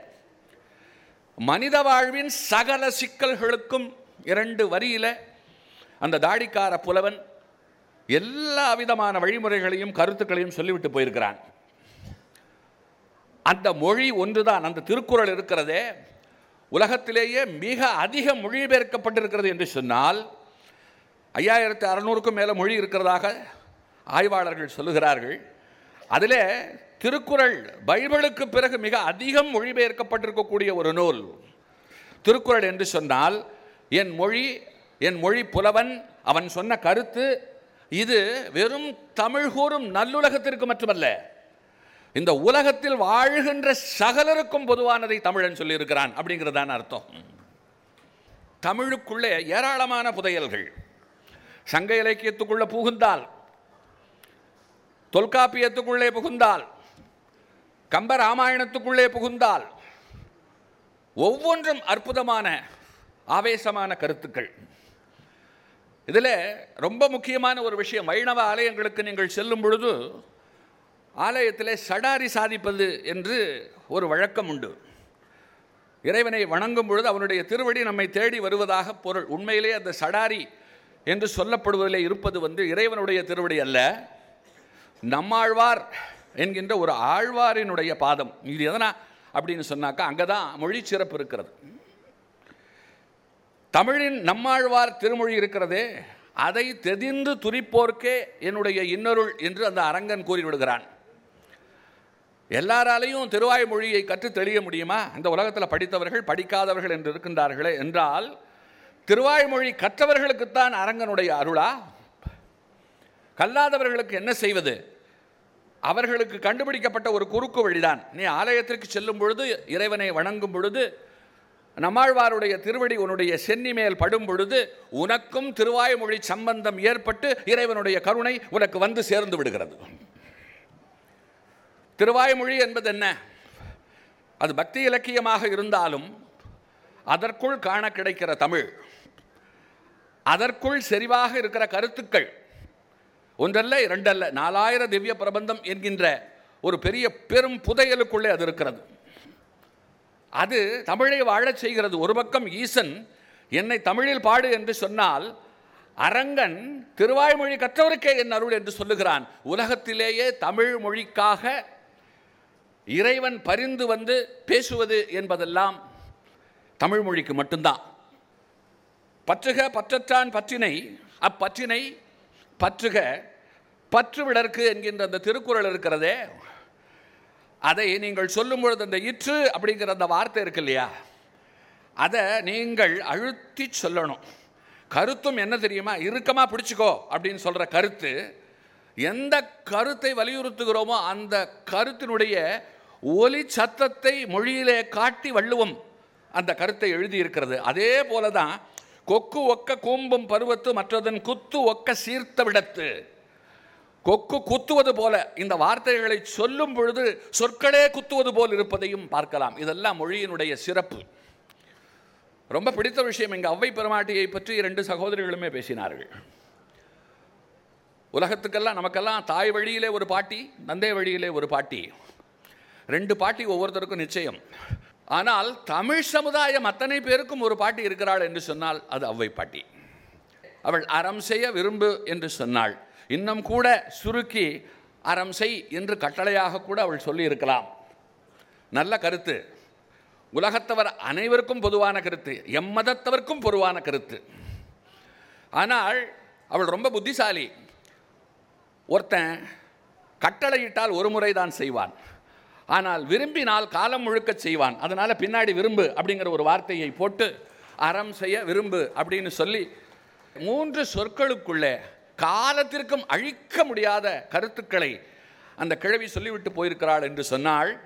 மனித வாழ்வின் சகல சிக்கல்களுக்கும் இரண்டு வரியில அந்த தாடிக்கார புலவன் எல்லா விதமான வழிமுறைகளையும் கருத்துக்களையும் சொல்லிவிட்டு போயிருக்கிறான். அந்த மொழி ஒன்றுதான். அந்த திருக்குறள் இருக்கிறதே. உலகத்திலேயே மிக அதிக மொழிபெயர்க்கப்பட்டிருக்கிறது என்று சொன்னால் ஐயாயிரத்து அறநூறுக்கும் மேலே மொழி இருக்கிறதாக ஆய்வாளர்கள் சொல்லுகிறார்கள். அதிலே திருக்குறள் பைபிளுக்கு பிறகு மிக அதிகம் மொழிபெயர்க்கப்பட்டிருக்கக்கூடிய ஒரு நூல். திருக்குறள் என்று சொன்னால் என் மொழி என் மொழி புலவன் அவன் சொன்ன கருத்து இது வெறும் தமிழ் கூறும் நல்லுலகத்திற்கு மட்டுமல்ல. இந்த உலகத்தில் வாழ்கின்ற சகலருக்கும் பொதுவானதை தமிழன் சொல்லியிருக்கிறான் அப்படிங்கிறதான அர்த்தம். தமிழுக்குள்ளே ஏராளமான புதையல்கள். சங்க இலக்கியத்துக்குள்ளே புகுந்தால் தொல்காப்பியத்துக்குள்ளே புகுந்தால் கம்ப ராமாயணத்துக்குள்ளே புகுந்தால் ஒவ்வொன்றும் அற்புதமான ஆவேசமான கருத்துக்கள். இதில் ரொம்ப முக்கியமான ஒரு விஷயம் வைணவ ஆலயங்களுக்கு நீங்கள் செல்லும் பொழுது ஆலயத்தில் சடாரி சாதிப்பது என்று ஒரு வழக்கம் உண்டு. இறைவனை வணங்கும் பொழுது அவனுடைய திருவடி நம்மை தேடி வருவதாக பொருள். உண்மையிலே அந்த சடாரி என்று சொல்லப்படுவதில் இருப்பது வந்து இறைவனுடைய திருவடி அல்ல. நம்மாழ்வார் என்கின்ற ஒரு ஆழ்வாரினுடைய பாதம். இது எதனா? அப்படின்னு சொன்னாக்கா அங்கே தான் மொழி சிறப்பு இருக்கிறது. தமிழின் நம்மாழ்வார் திருமொழி இருக்கிறதே அதை தெதிந்து துரிப்போர்க்கே என்னுடைய இன்னொருள் என்று அந்த அரங்கன் கூறிவிடுகிறான். எல்லாராலையும் திருவாய் மொழியை கற்று தெளிய முடியுமா? இந்த உலகத்தில் படித்தவர்கள் படிக்காதவர்கள் என்று இருக்கின்றார்களே என்றால் திருவாய்மொழி கற்றவர்களுக்குத்தான் அரங்கனுடைய அருளா? கல்லாதவர்களுக்கு என்ன செய்வது? அவர்களுக்கு கண்டுபிடிக்கப்பட்ட ஒரு குறுக்கு வழிதான். நீ ஆலயத்திற்கு செல்லும் பொழுது இறைவனை வணங்கும் பொழுது நம்மாழ்வாருடைய திருவடி உன்னுடைய சென்னி மேல் படும் பொழுது உனக்கும் திருவாய்மொழி சம்பந்தம் ஏற்பட்டு இறைவனுடைய கருணை உனக்கு வந்து சேர்ந்து விடுகிறது. திருவாய்மொழி என்பது என்ன? அது பக்தி இலக்கியமாக இருந்தாலும் அதற்குள் காண கிடைக்கிற தமிழ். அதற்குள் செறிவாக இருக்கிற கருத்துக்கள் ஒன்றல்ல இரண்டல்ல நாலாயிரம் திவ்ய பிரபந்தம் என்கின்ற ஒரு பெரிய பெரும் புதையலுக்குள்ளே அது இருக்கிறது. அது தமிழை வாழச் செய்கிறது. ஒரு பக்கம் ஈசன் என்னை தமிழில் பாடு என்று சொன்னால் அரங்கன் திருவாய்மொழி கற்றவருக்கே என் அருள் என்று சொல்லுகிறான். உலகத்திலேயே தமிழ் மொழிக்காக இறைவன் பரிந்து வந்து பேசுவது என்பதெல்லாம் தமிழ் மொழிக்கு மட்டும்தான். பற்றுக பற்றற்றான் பற்றினை அப்பற்றினை பற்றுக பற்றுவிடற்கு என்கின்ற அந்த திருக்குறள் இருக்கிறதே அதை நீங்கள் சொல்லும் பொழுது அந்த இற்று அப்படிங்கிற அந்த வார்த்தை இருக்கு இல்லையா? அதை நீங்கள் அழுத்தி சொல்லணும். கருத்தும் என்ன தெரியுமா? இறுக்கமாக பிடிச்சிக்கோ அப்படின்னு சொல்கிற கருத்து. எந்த கருத்தை வலியுறுத்துகிறோமோ அந்த கருத்தினுடைய ஒலி சத்தத்தை மொழியிலே காட்டி வள்ளுவம் அந்த கருத்தை எழுதியிருக்கிறது. அதே போல தான் கொக்கு ஒக்க கூம்பும் பருவத்து மற்றதன் குத்து ஒக்க சீர்த்த விடத்து. கொக்கு குத்துவது போல இந்த வார்த்தைகளை சொல்லும் பொழுது சொற்களே குத்துவது போல் இருப்பதையும் பார்க்கலாம். இதெல்லாம் மொழியினுடைய சிறப்பு. ரொம்ப பிடித்த விஷயம் எங்கள் அவ்வை பெருமாட்டியை பற்றி இரண்டு சகோதரிகளுமே பேசினார்கள். உலகத்துக்கெல்லாம் நமக்கெல்லாம் தாய் வழியிலே ஒரு பாட்டி தந்தை வழியிலே ஒரு பாட்டி. ரெண்டு பாட்டி ஒவ்வொருத்தருக்கும் நிச்சயம். ஆனால் தமிழ் சமுதாயம் அத்தனை பேருக்கும் ஒரு பாட்டி இருக்கிறாள் என்று சொன்னால் அது அவ்வை பாட்டி. அவள் அறம் செய்ய விரும்பு என்று சொன்னாள். இன்னும் கூட சுருக்கி அறம் செய் என்று கட்டளையாக கூட அவள் சொல்லியிருக்கலாம். நல்ல கருத்து. உலகத்தவர் அனைவருக்கும் பொதுவான கருத்து. எம்மதத்தவர்க்கும் பொதுவான கருத்து. ஆனால் அவள் ரொம்ப புத்திசாலி. ஒருத்தன் கட்டளையிட்டால் ஒரு முறை தான் செய்வான். ஆனால் விரும்பினால் காலம் முழுக்க செய்வான். அதனால் பின்னாடி விரும்பு அப்படிங்கிற ஒரு வார்த்தையை போட்டு அறம் செய்ய விரும்பு அப்படின்னு சொல்லி மூன்று சொற்களுக்குள்ளே காலத்திற்கும் அழிக்க முடியாத கருத்துக்களை அந்த கிழவி சொல்லிவிட்டு போயிருக்கிறாள் என்று சொன்னால்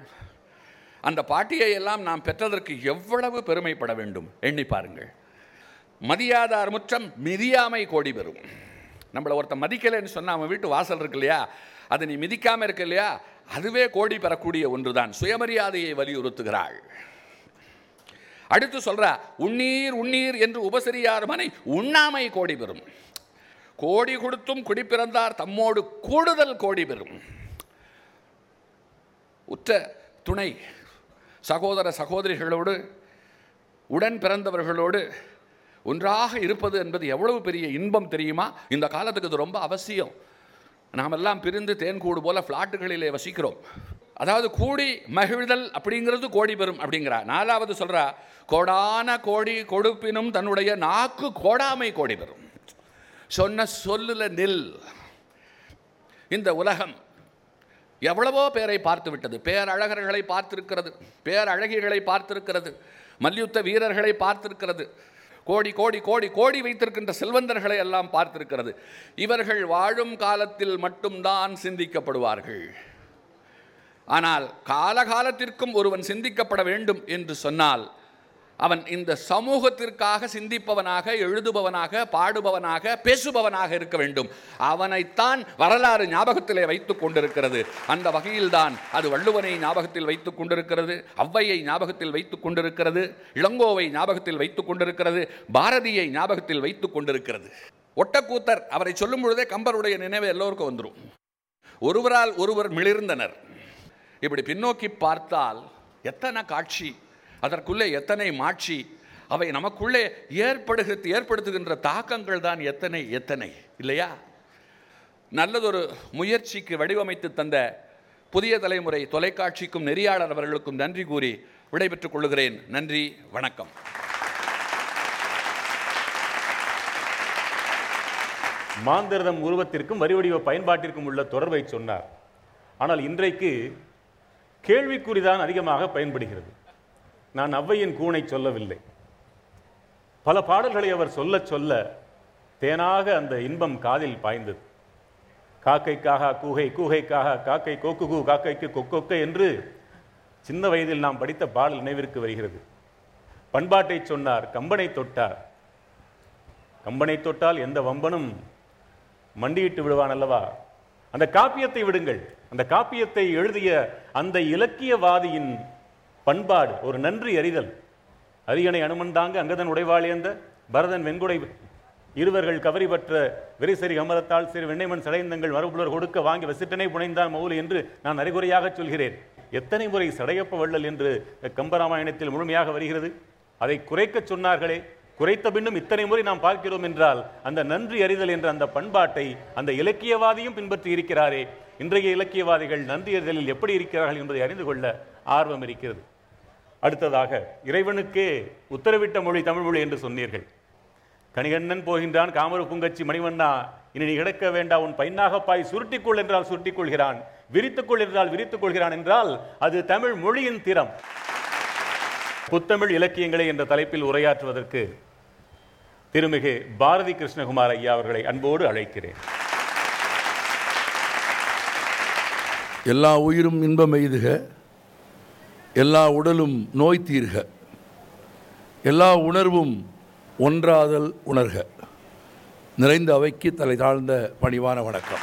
அந்த பாட்டியை எல்லாம் நாம் பெற்றதற்கு எவ்வளவு பெருமைப்பட வேண்டும்? எண்ணி பாருங்கள். மதியாதார் முற்றம் மிதியாமை கோடி பெறும். நம்மளை ஒருத்தன் மதிக்கலைன்னு சொன்னால் அவன் வீட்டு வாசல் இருக்கு இல்லையா? அதை நீ மிதிக்காமல் இருக்க இல்லையா? அதுவே கோடி பெறக்கூடிய ஒன்றுதான். சுயமரியாதையை வலியுறுத்துகிறாள். அடுத்து சொல்றா உண்ணீர் உண்ணீர் என்று உபசரியார் மனை உண்ணாமை கோடி பெறும். கோடி கொடுத்தும் குடி பிறந்தார் தம்மோடு கூடுதல் கோடி பெறும். உற்ற துணை சகோதர சகோதரிகளோடு உடன் பிறந்தவர்களோடு ஒன்றாக இருப்பது என்பது எவ்வளவு பெரிய இன்பம் தெரியுமா? இந்த காலத்துக்கு இது ரொம்ப அவசியம். நாமெல்லாம் பிரிந்து தேன்கூடு போல ஃப்ளாட்டுகளிலே வசிக்கிறோம். அதாவது கூடி மகிழ்தல் அப்படிங்கிறது கோடி பெறும் அப்படிங்கிறா. நாலாவது சொல்கிறா கோடான கோடி கொடுப்பினும் தன்னுடைய நாக்கு கோடாமை கோடி பெறும். சொன்ன சொல்லுல நில். இந்த உலகம் எவ்வளவோ பேரை பார்த்து விட்டது பேரழகர்களை பார்த்திருக்கிறது. பேரழகிகளை பார்த்திருக்கிறது. மல்யுத்த வீரர்களை பார்த்திருக்கிறது. கோடி கோடி கோடி கோடி வைத்திருக்கின்ற செல்வந்தர்களை எல்லாம் பார்த்திருக்கிறது. இவர்கள் வாழும் காலத்தில் மட்டும்தான் சிந்திக்கப்படுவார்கள். ஆனால் காலகாலத்திற்கும் ஒருவன் சிந்திக்கப்பட வேண்டும் என்று சொன்னால் அவன் இந்த சமூகத்திற்காக சிந்திப்பவனாக எழுதுபவனாக பாடுபவனாக பேசுபவனாக இருக்க வேண்டும். அவனைத்தான் வரலாறு ஞாபகத்திலே வைத்துக் கொண்டிருக்கிறது. அந்த வகையில்தான் அது வள்ளுவனை ஞாபகத்தில் வைத்துக் கொண்டிருக்கிறது ஔவையை ஞாபகத்தில் வைத்துக் கொண்டிருக்கிறது இளங்கோவை ஞாபகத்தில் வைத்துக் கொண்டிருக்கிறது பாரதியை ஞாபகத்தில் வைத்துக் கொண்டிருக்கிறது. ஒட்டக்கூத்தர் அவரை சொல்லும் பொழுதே கம்பருடைய நினைவு எல்லோருக்கும் வந்துடும் ஒருவரால் ஒருவர் மிளிர்ந்தனர். இப்படி பின்னோக்கி பார்த்தால் எத்தனை காட்சி அதற்குள்ளே எத்தனை மாட்சி அவை நமக்குள்ளே ஏற்படுகிறது ஏற்படுத்துகின்ற தாக்கங்கள் தான் எத்தனை எத்தனை இல்லையா? நல்லதொரு முயற்சிக்கு வடிவமைத்து தந்த புதிய தலைமுறை தொலைக்காட்சிக்கும் நெறியாளர் அவர்களுக்கும் நன்றி கூறி விடைபெற்றுக் கொள்கிறேன். நன்றி வணக்கம்.
மாந்திரதம் உருவத்திற்கும் வரிவடிவ பயன்பாட்டிற்கும் உள்ள தொடர்பை சொன்னார். ஆனால் இன்றைக்கு கேள்விக்குறிதான் அதிகமாக பயன்படுகிறது. நான் ஔவையின் கூனை சொல்லவில்லை. பல பாடல்களை அவர் சொல்ல சொல்ல தேனாக அந்த இன்பம் காதில் பாய்ந்தது. காக்கைக்காக கூகை கூகைக்காக காக்கை கோக்கு கூ காக்கைக்கு கொக்கொக்க என்று சின்ன வயதில் நாம் படித்த பாடல் நினைவிற்கு வருகிறது. பண்பாட்டை சொன்னார் கம்பனை தொட்டார். கம்பனை தொட்டால் எந்த வம்பனும் மண்டியிட்டு விடுவான் அல்லவா? அந்த காப்பியத்தை விடுங்கள். அந்த காப்பியத்தை எழுதிய அந்த இலக்கியவாதியின் பண்பாடு ஒரு நன்றி அறிதல். அரியணை அனுமந்தாங்க அங்கதன் உடைவாளியந்த பரதன் வெண்குடை இருவர்கள் கவரி பற்ற விரிசரி அமரத்தால் சிறு வெண்ணைமன் சடைந்தங்கள் மரபுலர் கொடுக்க வாங்கி வசிட்டனை புனைந்தான் மௌலி என்று நான் அறிகுறையாக சொல்கிறேன். எத்தனை முறை சடையப்ப வள்ளல் என்று கம்பராமாயணத்தில் முழுமையாக வருகிறது? அதை குறைக்கச் சொன்னார்களே. குறைத்த பின்னும் இத்தனை முறை நாம் பார்க்கிறோம் என்றால் அந்த நன்றி அறிதல் என்ற அந்த பண்பாட்டை அந்த இலக்கியவாதியும் பின்பற்றி இருக்கிறாரே. இன்றைய இலக்கியவாதிகள் நன்றி அறிதலில் எப்படி இருக்கிறார்கள் என்பதை அறிந்து கொள்ள ஆர்வம் இருக்கிறது. அடுத்ததாக இறைவனுக்கே உத்தரவிட்ட மொழி தமிழ் மொழி என்று சொன்னீர்கள். கணிகண்ணன் போகின்றான் காமர பூங்கச்சி மணிவண்ணா இனி நீ கிடக்க வேண்டாம் உன் பைன்னாகப்பாய் சுருட்டிக்கொள் என்றால் சுருட்டிக் கொள்கிறான் விரித்துக்கொள் என்றால் விரித்துக் கொள்கிறான் என்றால் அது தமிழ் மொழியின் திறம். புத்தமிழ் இலக்கியங்களை என்ற தலைப்பில் உரையாற்றுவதற்கு திருமிகு பாரதி கிருஷ்ணகுமார் ஐயா அவர்களை அன்போடு அழைக்கிறேன்.
எல்லா உயிரும் இன்பம் எய்துக. எல்லா உடலும் நோய் தீர்க. எல்லா உணர்வும் ஒன்றாதல் உணர்க. நிறைந்த அவைக்கு தலை தாழ்ந்த பணிவான வணக்கம்.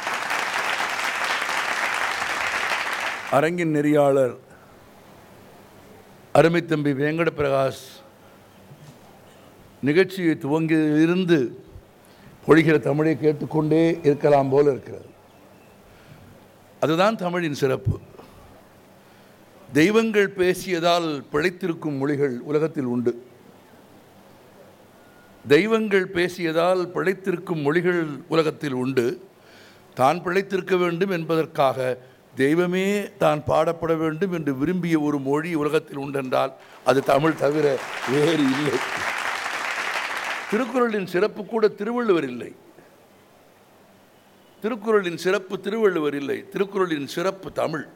அரங்கின் நெறியாளர் அருமைத்தம்பி வேங்கட பிரகாஷ் நிகழ்ச்சியை துவங்கியிலிருந்து பொழிகிற தமிழை கேட்டுக்கொண்டே இருக்கலாம் போல இருக்கிறது. அதுதான் தமிழின் சிறப்பு. தெய்வங்கள் பேசியதால் பிழைத்திருக்கும் மொழிகள் உலகத்தில் உண்டு. தெய்வங்கள் பேசியதால் பிழைத்திருக்கும் மொழிகள் உலகத்தில் உண்டு. தான் பிழைத்திருக்க வேண்டும் என்பதற்காக தெய்வமே தான் பாடப்பட வேண்டும் என்று விரும்பிய ஒரு மொழி உலகத்தில் உண்டென்றால் அது தமிழ் தவிர வேறு இல்லை. திருக்குறளின் சிறப்பு கூட திருவள்ளுவர் இல்லை. திருக்குறளின் சிறப்பு திருவள்ளுவர் இல்லை. திருக்குறளின் சிறப்பு தமிழ்.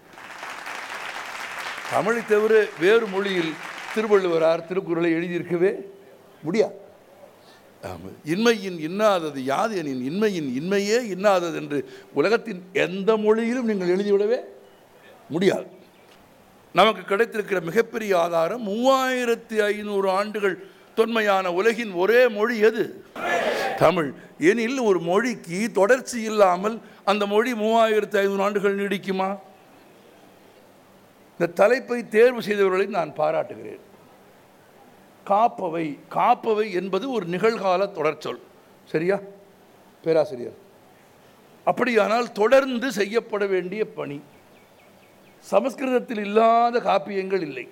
தமிழை தவிர வேறு மொழியில் திருவள்ளுவரார் திருக்குறளை எழுதியிருக்கவே முடியாது. ஆமாம். இன்மையின் இன்னாதது யாது எனின் இன்மையின் இன்மையே இன்னாதது என்று உலகத்தின் எந்த மொழியிலும் நீங்கள் எழுதிவிடவே முடியாது. நமக்கு கிடைத்திருக்கிற மிகப்பெரிய ஆதாரம் மூவாயிரத்தி ஐநூறு ஆண்டுகள் தொன்மையான உலகின் ஒரே மொழி எது? தமிழ். எனில் ஒரு மொழிக்கு தொடர்ச்சி இல்லாமல் அந்த மொழி மூவாயிரத்தி ஐநூறு ஆண்டுகள் நீடிக்குமா? இந்த தலைப்பை தேர்வு செய்தவர்களை நான் பாராட்டுகிறேன். காப்பவை காப்பவை என்பது ஒரு நிகழ்கால தொடர்ச்சொல். சரியா? பேராசிரியர். அப்படியானால் தொடர்ந்து செய்யப்பட வேண்டிய பணி. சமஸ்கிருதத்தில் இல்லாத காப்பியங்கள் இல்லை.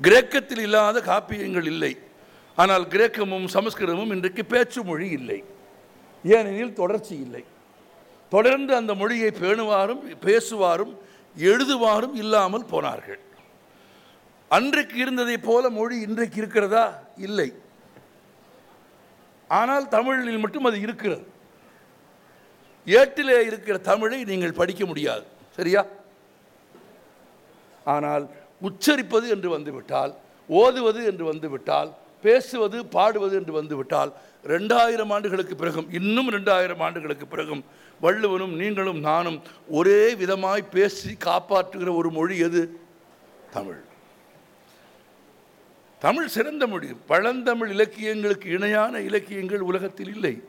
கிரேக்கத்தில் இல்லாத காப்பியங்கள் இல்லை. ஆனால் கிரேக்கமும் சமஸ்கிருதமும் இன்றைக்கு பேச்சு மொழி இல்லை. ஏனெனில் தொடர்ச்சி இல்லை. தொடர்ந்து அந்த மொழியை பேணுவாரும் பேசுவாரும் எழுதுவாரும் இல்லாமல் போனார்கள். அன்றைக்கு இருந்ததைப் போல மொழி இன்றைக்கு இருக்கிறதா? இல்லை. ஆனால் தமிழில் மட்டும் அது இருக்கிறது. ஏட்டிலே இருக்கிற தமிழை நீங்கள் படிக்க முடியாது. சரியா? ஆனால் உச்சரிப்பது என்று வந்துவிட்டால் ஓதுவது என்று வந்துவிட்டால் பேசுவது பாடுவது என்று வந்துவிட்டால் ரெண்டாயிரம் ஆண்டுகளுக்கு பிறகும் இன்னும் ரெண்டாயிரம் ஆண்டுகளுக்கு பிறகும் வள்ளுவனும் நீங்களும் நானும் ஒரே விதமாய் பேசி காப்பாற்றுகிற ஒரு மொழி எது? தமிழ். தமிழ் சிறந்த மொழி. பழந்தமிழ் இலக்கியங்களுக்கு இணையான இலக்கியங்கள் உலகத்தில் இல்லை.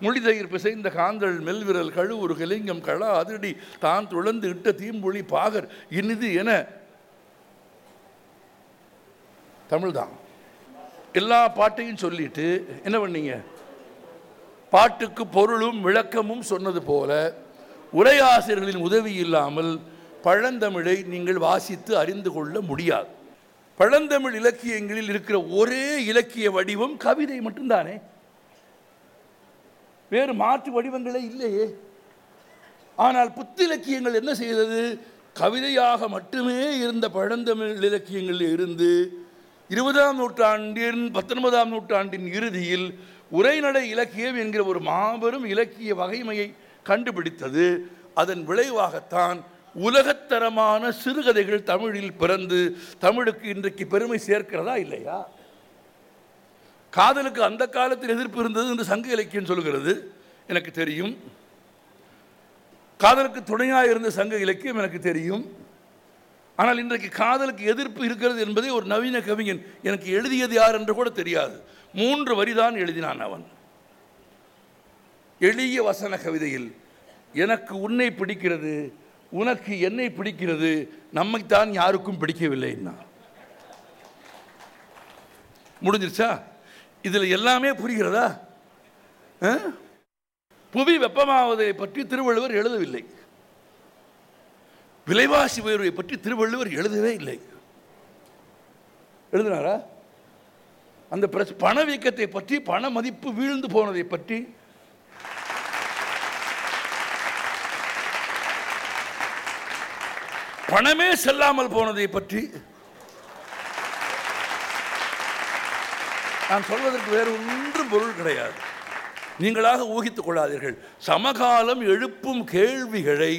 மொழிதயிர் பிசைந்த காந்தல் மெல்விரல் கழுவுரு கலிங்கம் களா அதிரடி தான் துளந்து இட்ட தீம்பொழி பாகர் இனிது என தமிழ்தான். எல்லா பாட்டையும் சொல்லிட்டு என்ன பண்ணீங்க? பாட்டுக்கு பொருளும் விளக்கமும் சொன்னது போல உரையாசிரியர்களின் உதவி இல்லாமல் பழந்தமிழை நீங்கள் வாசித்து அறிந்து கொள்ள முடியாது. பழந்தமிழ் இலக்கியங்களில் இருக்கிற ஒரே இலக்கிய வடிவம் கவிதை மட்டும்தானே? வேறு மாற்று வடிவங்களே இல்லையே. ஆனால் புத்திலக்கியங்கள் என்ன செய்தது? கவிதையாக மட்டுமே இருந்த பழந்தமிழ் இலக்கியங்களில் இருந்து இருபதாம் நூற்றாண்டின் பத்தொன்பதாம் நூற்றாண்டின் இறுதியில் உரைநடை இலக்கியம் என்கிற ஒரு மாபெரும் இலக்கிய வகைமையை கண்டுபிடித்தது. அதன் விளைவாகத்தான் உலகத்தரமான சிறுகதைகள் தமிழில் பிறந்து தமிழுக்கு இன்றைக்கு பெருமை சேர்க்கிறதா இல்லையா? காதலுக்கு அந்த காலத்தில் எதிர்ப்பு இருந்தது என்று சங்க இலக்கியம் சொல்கிறது. எனக்கு தெரியும். காதலுக்கு துணையாக இருந்த சங்க இலக்கியம் எனக்கு தெரியும். ஆனால் இன்றைக்கு காதலுக்கு எதிர்ப்பு இருக்கிறது என்பதை ஒரு நவீன கவிஞன் எனக்கு எழுதியது யார் என்று கூட தெரியாது. மூன்று வரிதான் எழுதினான் அவன். எளிய வசன கவிதையில் எனக்கு உன்னை பிடிக்கிறது உனக்கு என்னை பிடிக்கிறது நம்மைத்தான் யாருக்கும் பிடிக்கவில்லைன்னா முடிஞ்சிருச்சா? இதில் எல்லாமே புரிகிறதா? ஆ? புவி வெப்பமாவதை பற்றி திருவள்ளுவர் எழுதவில்லை. விலைவாசி உயர்வை பற்றி திருவள்ளுவர் எழுதவே இல்லை. எழுதினாரா? அந்த பிரச்ச பணவீக்கத்தை பற்றி பண மதிப்பு வீழ்ந்து போனதை பற்றி. பணமே செல்லாமல் போனதை பற்றி. நான் சொல்வதற்கு வேறு ஒன்றும் பொருள் கிடையாது. நீங்களாக ஊகித்துக் கொள்ளாதீர்கள். சமகாலம் எழுப்பும் கேள்விகளை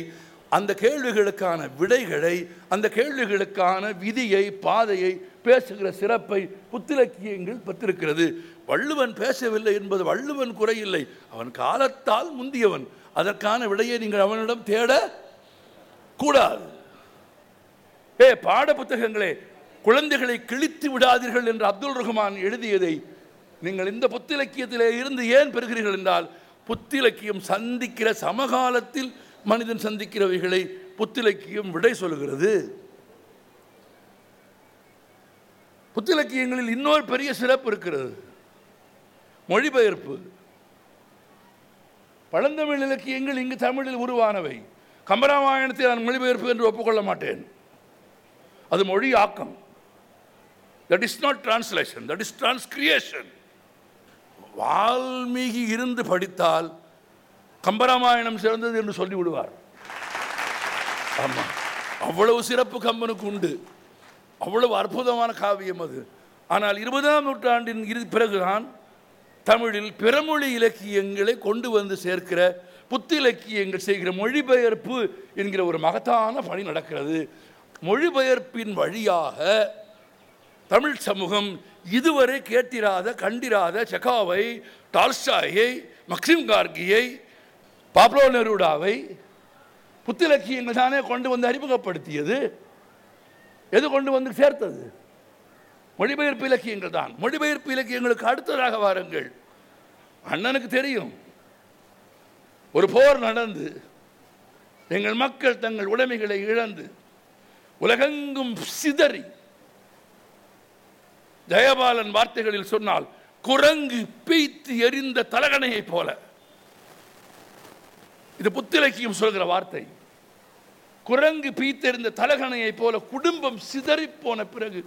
அந்த கேள்விகளுக்கான விடைகளை அந்த கேள்விகளுக்கான விதியை பாதையை பேசுகிற சிறப்பை புத்திலக்கியங்கள் பெற்றிருக்கிறது. வள்ளுவன் பேசவில்லை என்பது வள்ளுவன் குறையில்லை. அவன் காலத்தால் முந்தியவன். அதற்கான விடையை நீங்கள் அவனிடம் தேட கூடாது. ஏ பாட புத்தகங்களே குழந்தைகளை கிழித்து விடாதீர்கள் என்று அப்துல் ரஹ்மான் எழுதியதை நீங்கள் இந்த புத்திலக்கியத்திலே இருந்து ஏன் பெறுகிறீர்கள் என்றால் புத்திலக்கியம் சந்திக்கிற சமகாலத்தில் மனிதன் சந்திக்கிறவைகளை புத்திலக்கியம் விடை சொல்கிறது புத்திலக்கியங்களில் இன்னொரு பெரிய சிறப்பு இருக்கிறது. மொழிபெயர்ப்பு. பழந்தமிழ் இலக்கியங்கள் இங்கு தமிழில் உருவானவை. கம்பராமாயணத்தை நான் மொழிபெயர்ப்பு என்று ஒப்புக்கொள்ள மாட்டேன். அது மொழி ஆக்கம். That is not translation that is transcreation Valmiki இருந்து படித்தால் கம்பராமாயணம் சிறந்தது என்று சொல்லி விடுவார் ஆமாம் அவ்வளவு சிறப்பு கம்பனுக்கு உண்டு. அவ்வளவு அற்புதமான காவியம் அது. ஆனால் இருபதாம் நூற்றாண்டின் இறுதி பிறகுதான் தமிழில் பிறமொழி இலக்கியங்களை கொண்டு வந்து சேர்க்கிற புத்திலக்கியங்கள் செய்கிற மொழிபெயர்ப்பு என்கிற ஒரு மகத்தான பணி நடக்கிறது. மொழிபெயர்ப்பின் வழியாக தமிழ் சமூகம் இதுவரை கேட்டிராத கண்டிராத செகாவை டால்ஸ்டாயை மக்சிம் கார்கியை பாப்லோ நெருடாவை புத்திலக்கியங்கள் தானே கொண்டு வந்து அறிமுகப்படுத்தியது. எது கொண்டு வந்து சேர்த்தது? மொழிபெயர்ப்பு இலக்கியங்கள் தான். மொழிபெயர்ப்பு இலக்கியங்களுக்கு அடுத்ததாக வாருங்கள். அண்ணனுக்கு தெரியும். ஒரு போர் நடந்து எங்கள் மக்கள் தங்கள் உடைமைகளை இழந்து உலகெங்கும் சிதறி ஜெயபாலன் வார்த்தைகளில் சொன்னால் குரங்கு பீய்த்து எரிந்த தலகணையைப் போல. இது புத்திலக்கியம் சொல்கிற வார்த்தை. குரங்கு பீத்தெறிந்த தலகணையைப் போல குடும்பம் சிதறிப் போன பிறகு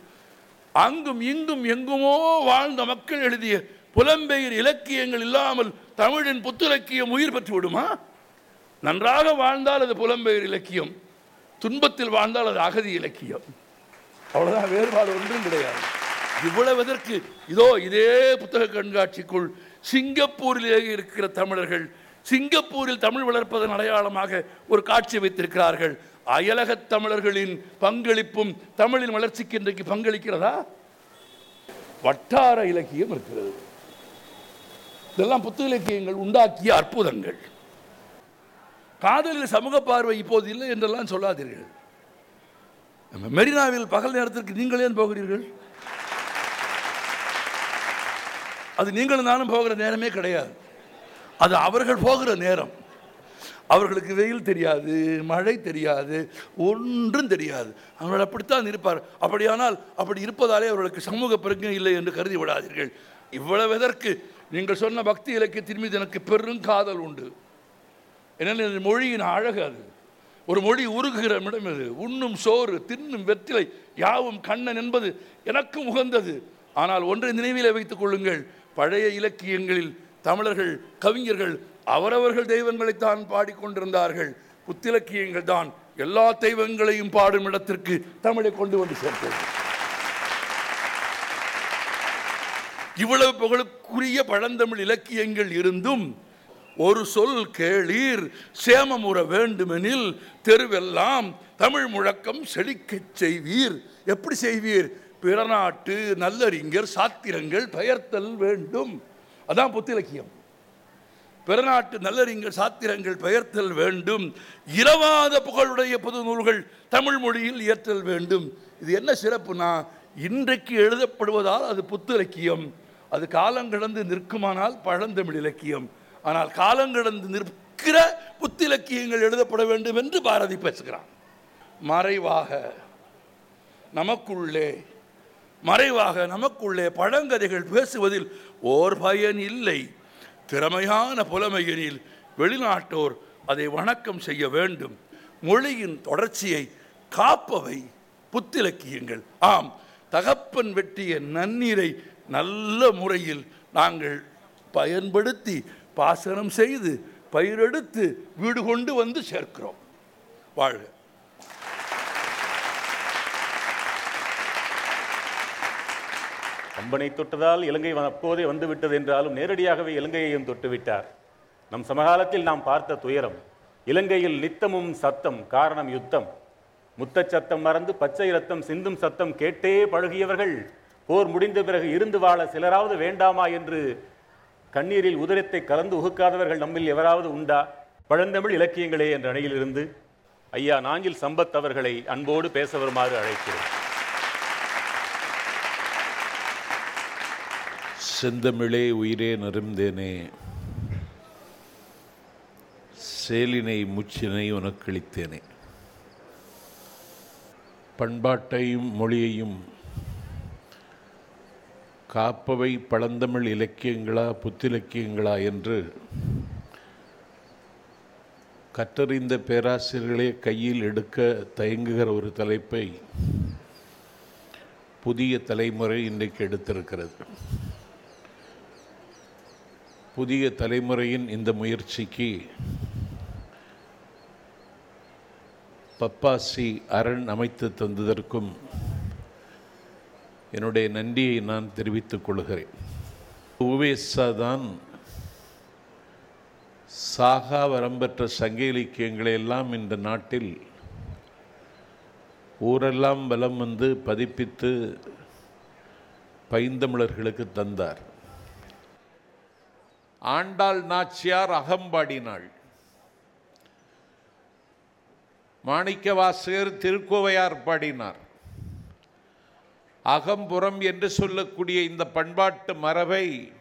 அங்கும் இங்கும் எங்குமோ வாழ்ந்த மக்கள் எழுதிய புலம்பெயர் இலக்கியங்கள் இல்லாமல் தமிழின் புத்திலக்கியம் உயிர் பெற்று விடுமா? நன்றாக வாழ்ந்தால் அது புலம்பெயர் இலக்கியம் துன்பத்தில் வாழ்ந்தால் அது அகதி இலக்கியம். அவ்வளோதான் வேறுபாடு ஒன்றும் கிடையாது. இவ்வளவு எதற்கு? இதோ இதே புத்தக கண்காட்சிக்குள் சிங்கப்பூரிலேயே இருக்கிற தமிழர்கள் சிங்கப்பூரில் தமிழ் வளர்ப்பதன் அடையாளமாக ஒரு காட்சி வைத்திருக்கிறார்கள். அயலகத் தமிழர்களின் பங்களிப்பும் தமிழின் வளர்ச்சிக்கு இன்றைக்கு பங்களிக்கிறதா? வட்டார இலக்கியம் இருக்கிறது. இதெல்லாம் புத்த இலக்கியங்கள் உண்டாக்கிய அற்புதங்கள். காதலில் சமூக பார்வை இப்போது இல்லை என்றெல்லாம் சொல்லாதீர்கள். நம்ம மெரினாவில் பகல் நேரத்திற்கு நீங்கள் ஏன் போகிறீர்கள்? அது நீங்களும் நானும் போகிற நேரமே கிடையாது. அது அவர்கள் போகிற நேரம். அவர்களுக்கு வெயில் தெரியாது மழை தெரியாது ஒன்றும் தெரியாது. அவர்கள் அப்படித்தான் இருப்பார். அப்படியானால் அப்படி இருப்பதாலே அவர்களுக்கு சமூக பிரச்சனை இல்லை என்று கருதி விடாதீர்கள். இவ்வளவு எதற்கு நீங்கள் சொன்ன பக்தி இலக்கியத்தின் மீது எனக்கு பெருங்காதல் உண்டு. ஏன்னா மொழியின் அழகு அது. ஒரு மொழி உருகுகிற இடம் இது உண்ணும் சோறு தின்னும் வெற்றிலை யாவும் கண்ணன் என்பது எனக்கும் உகந்தது. ஆனால் ஒன்றை நினைவிலே வைத்துக் கொள்ளுங்கள். பழைய இலக்கியங்களில் தமிழர்கள் கவிஞர்கள் அவரவர்கள் தெய்வங்களைத்தான் பாடிக்கொண்டிருந்தார்கள். புத்திலக்கியங்கள் தான் எல்லா தெய்வங்களையும் பாடும் இடத்திற்கு தமிழை கொண்டு வந்து சேர்த்தது. இவ்வளவு புகழுக்குரிய பழந்தமிழ் இலக்கியங்கள் இருந்தும் ஒரு சொல் கேளீர் சேமமுற வேண்டுமெனில் தெருவெல்லாம் தமிழ் முழக்கம் செழிக்கச் செய்வீர். எப்படி செய்வீர்? பிறநாட்டு நல்லறிஞர் சாத்திரங்கள் பெயர்த்தல் வேண்டும். அதான் புத்திலக்கியம் பிறநாட்டு நல்லறிஞர் சாத்திரங்கள் பெயர்த்தல் வேண்டும். இரவாத புகழுடைய புது நூல்கள் தமிழ் மொழியில் இயற்றல் வேண்டும். இது என்ன சிறப்புனா இன்றைக்கு எழுதப்படுவதால் அது புத்திலக்கியம் அது காலங்கடந்து நிற்குமானால் பழந்தமிழ் இலக்கியம். ஆனால் காலங்கடந்து நிற்கிற புத்திலக்கியங்கள் எழுதப்பட வேண்டும் என்று பாரதி பேசுகிறான். மறைவாக நமக்குள்ளே மறைவாக நமக்குள்ளே பழங்கதைகள் பேசுவதில் ஓர் பயன் இல்லை. திறமையான புலமையெனில் வெளிநாட்டோர் அதை வணக்கம் செய்ய வேண்டும். மொழியின் தொடர்ச்சியை காப்பவை புத்திலக்கியங்கள். ஆம் தகப்பன் வெட்டிய நன்னீரை நல்ல முறையில் நாங்கள் பயன்படுத்தி பாசனம் செய்து பயிரெடுத்து வீடு கொண்டு வந்து சேர்க்கிறோம். வாழ்க.
கம்பனை தொட்டதால் இலங்கை அப்போதே வந்துவிட்டது என்றாலும் நேரடியாகவே இலங்கையையும் தொட்டுவிட்டார். நம் சமகாலத்தில் நாம் பார்த்த துயரம் இலங்கையில் நித்தமும் சத்தம் காரணம் யுத்தம். முத்தச் சத்தம் மறந்து பச்சை ரத்தம் சிந்தும் சத்தம் கேட்டே பழகியவர்கள் போர் முடிந்த பிறகு இருந்து வாழ சிலராவது வேண்டாமா என்று கண்ணீரில் உதிரத்தை கலந்து உகுக்காதவர்கள் நம்மில் எவராவது உண்டா? பழந்தமிழ் இலக்கியங்களே என்ற அணையிலிருந்து ஐயா நாஞ்சில் சம்பத் அவர்களை அன்போடு பேச வருமாறு அழைக்கிறேன்.
செந்தமிழே உயிரே நருந்தேனே. சேலினை முச்சினை உனக்களித்தேனே பண்பாட்டையும் மொழியையும் காப்பவை பழந்தமிழ் இலக்கியங்களா புத்திலக்கியங்களா என்று கற்றறிந்த பேராசிரியர்களே கையில் எடுக்க தயங்குகிற ஒரு தலைப்பை புதிய தலைமுறை இன்றைக்கு எடுத்திருக்கிறது. புதிய தலைமுறையின் இந்த முயற்சிக்கு பப்பாசி அரண் அமைத்து தந்ததற்கும் என்னுடைய நன்றியை நான் தெரிவித்துக் கொள்கிறேன். உவேசா தான் சாகா வரம்பெற்ற சங்க இலக்கியங்களை எல்லாம் இந்த நாட்டில் ஊரெல்லாம் வலம் வந்து பதிப்பித்து பைந்தமிழர்களுக்கு தந்தார். ஆண்டாள் நாச்சியார் அகம்பாடினாள். மாணிக்கவாசகர் திருக்கோவையார் பாடினார். அகம்புறம் என்று சொல்லக்கூடிய இந்த பண்பாட்டு மரபை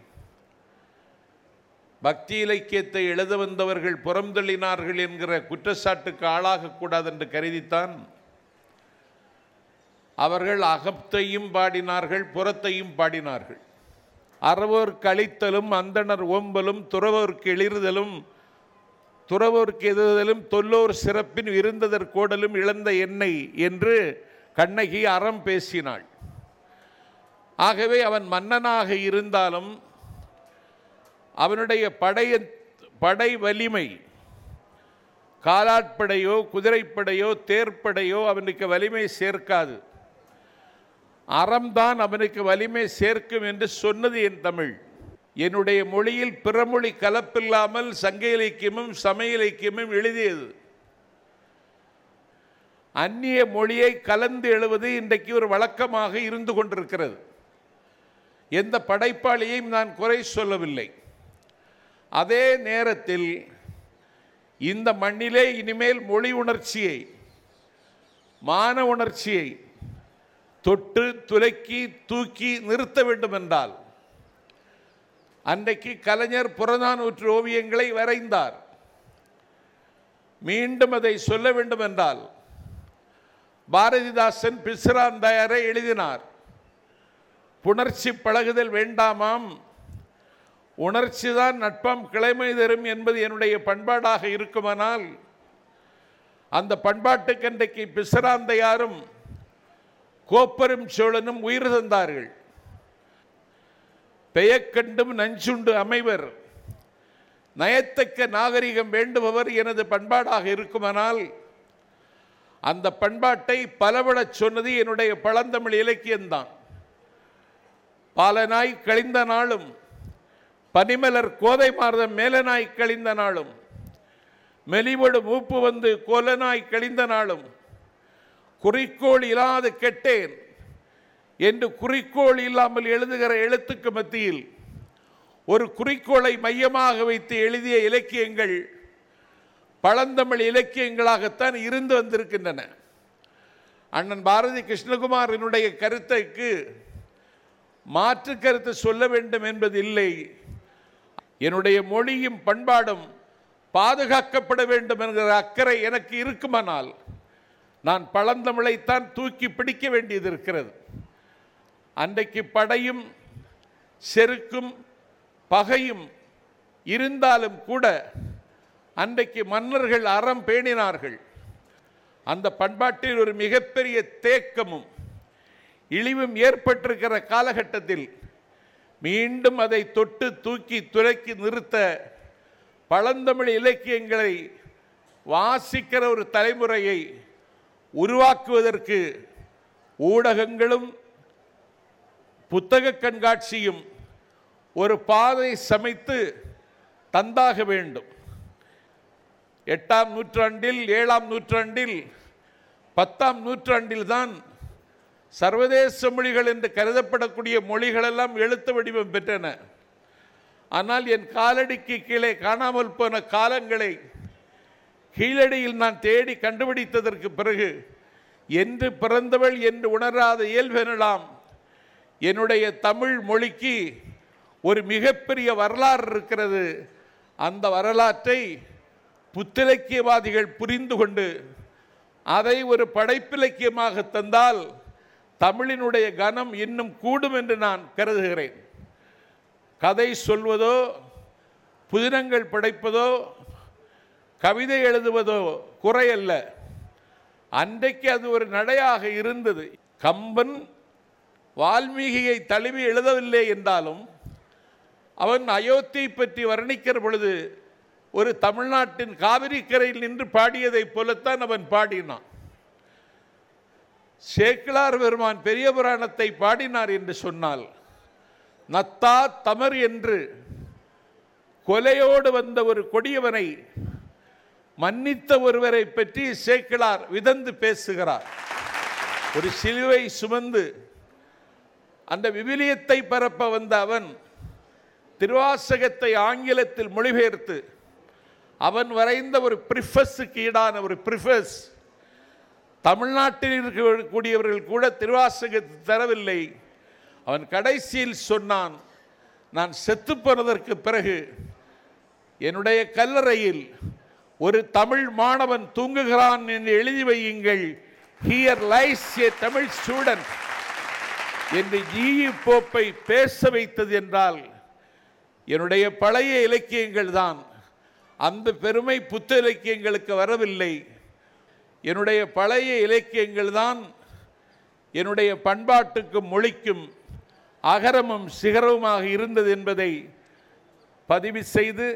பக்தி இலக்கியத்தை எழுத வந்தவர்கள் புறந்தள்ளினார்கள் என்கிற குற்றச்சாட்டுக்கு ஆளாகக்கூடாது என்று கருதித்தான். அவர்கள் அகத்தையும் பாடினார்கள் புறத்தையும் பாடினார்கள். அறவோர்க்கு கழித்தலும் அந்தணர் ஓம்பலும் துறவோர்க்கு எளிறுதலும் துறவோர்க்கு எதிர்தலும் தொல்லோர் சிறப்பின் இருந்ததற் கோடலும் இழந்த எண்ணெய் என்று கண்ணகி அறம் பேசினாள். ஆகவே அவன் மன்னனாக இருந்தாலும் அவனுடைய படைய படை வலிமை காலாட்படையோ குதிரைப்படையோ தேர்ப்படையோ அவனுக்கு வலிமை சேர்க்காது. அறம்தான் அவனுக்கு வலிமை சேர்க்கும் என்று சொன்னது என் தமிழ். என்னுடைய மொழியில் பிறமொழி கலப்பில்லாமல் சங்க இலக்கியமும் சமய இலக்கியமும் எழுதியது. அந்நிய மொழியை கலந்து எழுவது இன்றைக்கு ஒரு வழக்கமாக இருந்து கொண்டிருக்கிறது. எந்த படைப்பாளியையும் நான் குறை சொல்லவில்லை. அதே நேரத்தில் இந்த மண்ணிலே இனிமேல் மொழி உணர்ச்சியை மான உணர்ச்சியை தொட்டு துலக்கி தூக்கி நிறுத்த வேண்டும் என்றால் அன்றைக்கு கலைஞர் புறநானூற்று ஓவியங்களை வரைந்தார். மீண்டும் அதை சொல்ல வேண்டும் என்றால் பாரதிதாசன் பிசுரான் தயாரை எழுதினார். புணர்ச்சி பழகுதல் வேண்டாமாம். உணர்ச்சி தான் நட்பம் கிளைமை தரும் என்பது என்னுடைய பண்பாடாக இருக்குமானால் அந்த பண்பாட்டுக்கு அன்றைக்கு பிசிராந்தையாரும் கோப்பரும் சோழனும் உயிர் தந்தார்கள். பெயக்கண்டும் நஞ்சுண்டு அமைவர். நயத்தக்க நாகரிகம் வேண்டுபவர் எனது பண்பாடாக இருக்குமானால் அந்த பண்பாட்டை பலவிடச் சொன்னது என்னுடைய பழந்தமிழ் இலக்கியம்தான். பாலனாய் கழிந்த நாளும் பனிமலர் கோதை மார்தம் மேலனாய் கழிந்த நாளும் மெலிவடு மூப்பு வந்து கோலனாய் கழிந்த நாளும் குறிக்கோள் இல்லாது கெட்டேன் என்று குறிக்கோள் இல்லாமல் எழுதுகிற எழுத்துக்கு மத்தியில் ஒரு குறிக்கோளை மையமாக வைத்து எழுதிய இலக்கியங்கள் பழந்தமிழ் இலக்கியங்களாகத்தான் இருந்து வந்திருக்கின்றன. அண்ணன் பாரதி கிருஷ்ணகுமாரினுடைய கருத்துக்கு மாற்று கருத்து சொல்ல வேண்டும் என்பது இல்லை என்னுடைய மொழியும் பண்பாடும் பாதுகாக்கப்பட வேண்டும் என்கிற அக்கறை எனக்கு இருக்குமானால் நான் பழந்தமிழைத்தான் தூக்கி பிடிக்க வேண்டியது இருக்கிறது. அன்றைக்கு படையும் செருக்கும் பகையும் இருந்தாலும் கூட அன்றைக்கு மன்னர்கள் அறம் பேணினார்கள். அந்த பண்பாட்டில் ஒரு மிகப்பெரிய தேக்கமும் இழிவும் ஏற்பட்டிருக்கிற காலகட்டத்தில் மீண்டும் அதை தொட்டு தூக்கி துலக்கி நிறுத்த பழந்தமிழ் இலக்கியங்களை வாசிக்கிற ஒரு தலைமுறையை உருவாக்குவதற்கு ஊடகங்களும் புத்தக கண்காட்சியும் ஒரு பாதை சமைத்து தந்தாக வேண்டும். எட்டாம் நூற்றாண்டில் ஏழாம் நூற்றாண்டில் பத்தாம் நூற்றாண்டில் தான் சர்வதேச மொழிகள் என்று கருதப்படக்கூடிய மொழிகளெல்லாம் எழுத்து வடிவம் பெற்றன. ஆனால் என் காலடிக்கு கீழே காணாமல் போன காலங்களை கீழடியில் நான் தேடி கண்டுபிடித்ததற்கு பிறகு என்று பிறந்தவள் என்று உணராத இயல்பெனலாம். என்னுடைய தமிழ் மொழிக்கு ஒரு மிகப்பெரிய வரலாறு இருக்கிறது. அந்த வரலாற்றை புத்திலக்கியவாதிகள் புரிந்து கொண்டு அதை ஒரு படைப்பிலக்கியமாக தந்தால் தமிழினுடைய கனம் இன்னும் கூடும் என்று நான் கருதுகிறேன். கதை சொல்வதோ புதினங்கள் படைப்பதோ கவிதை எழுதுவதோ குறையல்ல. அன்றைக்கு அது ஒரு நடையாக இருந்தது. கம்பன் வால்மீகியை தழுவி எழுதவில்லை என்றாலும் அவன் அயோத்தி பற்றி வர்ணிக்கிற பொழுது ஒரு தமிழ்நாட்டின் காவிரி கரையில் நின்று பாடியதைப் போலத்தான் அவன் பாடினான். சேக்கிலார் பெருமான் பெரிய புராணத்தை பாடினார் என்று சொன்னால் நத்தா தமர் என்று கொலையோடு வந்த ஒரு கொடியவனை மன்னித்த ஒருவரை பற்றி சேக்கிழார் விதந்து பேசுகிறார். ஒரு சிலுவை சுமந்து அந்த விவிலியத்தை பரப்ப வந்த அவன் திருவாசகத்தை ஆங்கிலத்தில் மொழிபெயர்த்து அவன் வரைந்த ஒரு ப்ரிஃபஸுக்கு ஈடான ஒரு ப்ரிஃபஸ் தமிழ்நாட்டில் இருக்கக்கூடியவர்கள் கூட திருவாசகத்தை தரவில்லை. அவன் கடைசியில் சொன்னான் நான் செத்து போனதற்கு பிறகு என்னுடைய கல்லறையில் ஒரு தமிழ் மாணவன் தூங்குகிறான் என்று எழுதி வையுங்கள். Here lies a Tamil student என்று ஜிஇ போப்பை பேச வைத்தது என்றால் என்னுடைய பழைய இலக்கியங்கள் தான். அந்த பெருமை புத்த இலக்கியங்களுக்கு வரவில்லை. என்னுடைய பழைய இலக்கியங்கள் தான் என்னுடைய பண்பாட்டுக்கும் மொழிக்கும் அகரமும் சிகரமுமாக இருந்தது என்பதை பதிவு செய்து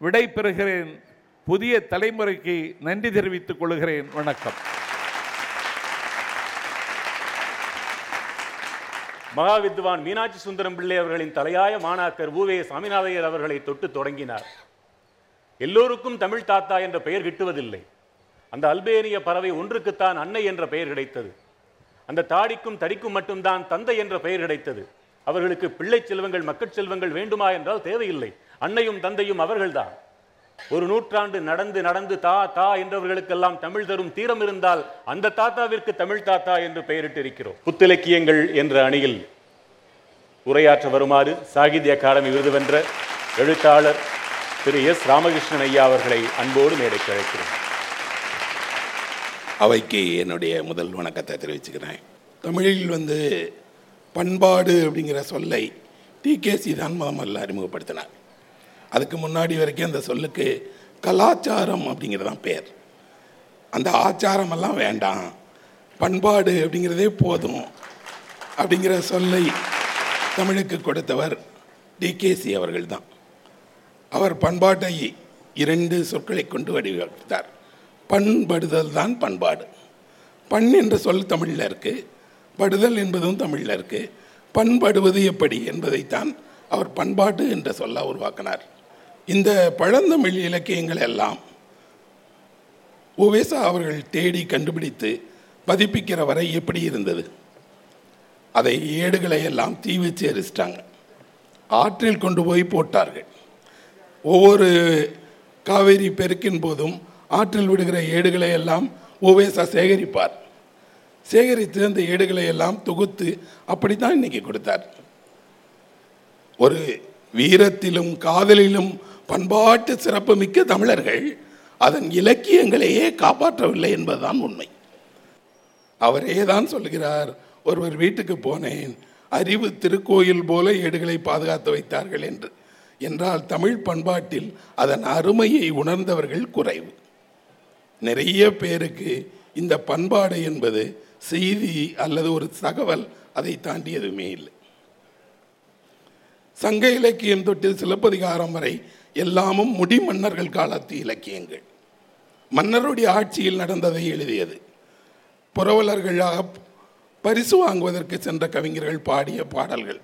விடை பெறுகிறேன் புதிய தலைமுறைக்கு நன்றி தெரிவித்துக் கொள்கிறேன். வணக்கம்.
மகா வித்வான் மீனாட்சி சுந்தரம் பிள்ளை அவர்களின் தலையாய மாணாக்கர் ஊவே சாமிநாதையர் அவர்களை தொட்டு தொடங்கினார். எல்லோருக்கும் தமிழ் தாத்தா என்ற பெயர் கிட்டுவதில்லை. அந்த அல்பேனிய பறவை ஒன்றுக்குத்தான் அன்னை என்ற பெயர் கிடைத்தது. அந்த தாடிக்கும் தடிக்கும் மட்டும்தான் தந்தை என்ற பெயர் கிடைத்தது. அவர்களுக்கு பிள்ளை செல்வங்கள் மக்கட் செல்வங்கள் வேண்டுமா என்றால் தேவையில்லை. அன்னையும் தந்தையும் அவர்கள்தான். ஒரு நூற்றாண்டு நடந்து நடந்து தா தா என்றவர்களுக்கெல்லாம் தமிழ் தரும் தீரம் இருந்தால் அந்த தாத்தாவிற்கு தமிழ் தாத்தா என்று பெயரிட்டு இருக்கிறோம் புத்திலக்கியங்கள் என்ற அணியில் உரையாற்ற வருமாறு சாகித்ய அகாடமி விருது வென்ற எழுத்தாளர் திரு எஸ். ராமகிருஷ்ணன் ஐயா அவர்களை அன்போடு மேடைக்கு அழைக்கிறேன்
அவைக்கு என்னுடைய முதல் வணக்கத்தை தெரிவிச்சுக்கிறேன். தமிழில் வந்து பண்பாடு அப்படிங்கிற சொல்லை டி. டிகேசி தான் முதல்ல அறிமுகப்படுத்தினார். அதுக்கு முன்னாடி வரைக்கும் அந்த சொல்லுக்கு கலாச்சாரம் அப்படிங்கிறது தான் பேர். அந்த ஆச்சாரமெல்லாம் வேண்டாம். பண்பாடு அப்படிங்கிறதே போதும் அப்படிங்கிற சொல்லை தமிழுக்கு கொடுத்தவர் டிகேசி அவர்கள் தான். அவர் பண்பாட்டை இரண்டு சொற்களை கொண்டு வடிவமைத்தார். பண்படுதல் தான் பண்பாடு. பண் என்ற சொல் தமிழில் இருக்குது படுதல் என்பதும் தமிழில் இருக்குது பண்படுவது எப்படி என்பதைத்தான் அவர் பண்பாட்டு என்ற சொல்ல உருவாக்கினார். இந்த பழந்தமிழ் இலக்கியங்கள் எல்லாம் ஓவேசா அவர்கள் தேடி கண்டுபிடித்து பதிப்பிக்கிற வரை எப்படி இருந்தது? அதை ஏடுகளை எல்லாம் தீ வச்சு எரிச்சிட்டாங்க ஆற்றில் கொண்டு போய் போட்டார்கள். ஒவ்வொரு காவேரி பெருக்கின் போதும் ஆற்றில் விடுகிற ஏடுகளை எல்லாம் ஓவேசா சேகரிப்பார். சேகரித்து அந்த ஏடுகளை எல்லாம் தொகுத்து அப்படித்தான் இன்னைக்கு கொடுத்தார். ஒரு வீரத்திலும் காதலிலும் பண்பாட்டு சிறப்புமிக்க தமிழர்கள் அதன் இலக்கியங்களையே காப்பாற்றவில்லை என்பதுதான் உண்மை. அவரே தான் சொல்கிறார் ஒருவர் வீட்டுக்கு போனேன் அறிவு திருக்கோயில் போல ஏடுகளை பாதுகாத்து வைத்தார்கள் என்று. என்றால் தமிழ் பண்பாட்டில் அதன் அருமையை உணர்ந்தவர்கள் குறைவு. நிறைய பேருக்கு இந்த பண்பாடு என்பது செய்தி அல்லது ஒரு தகவல் அதை தாண்டி எதுவுமே இல்லை. சங்க இலக்கியம் தொட்டு சிலப்பதிகாரம் வரை எல்லாமும் முடிமன்னர்கள் காலத்து இலக்கியங்கள். மன்னருடைய ஆட்சியில் நடந்ததை எழுதியது. புரவலர்களாக பரிசு வாங்குவதற்கு சென்ற கவிஞர்கள் பாடிய பாடல்கள்.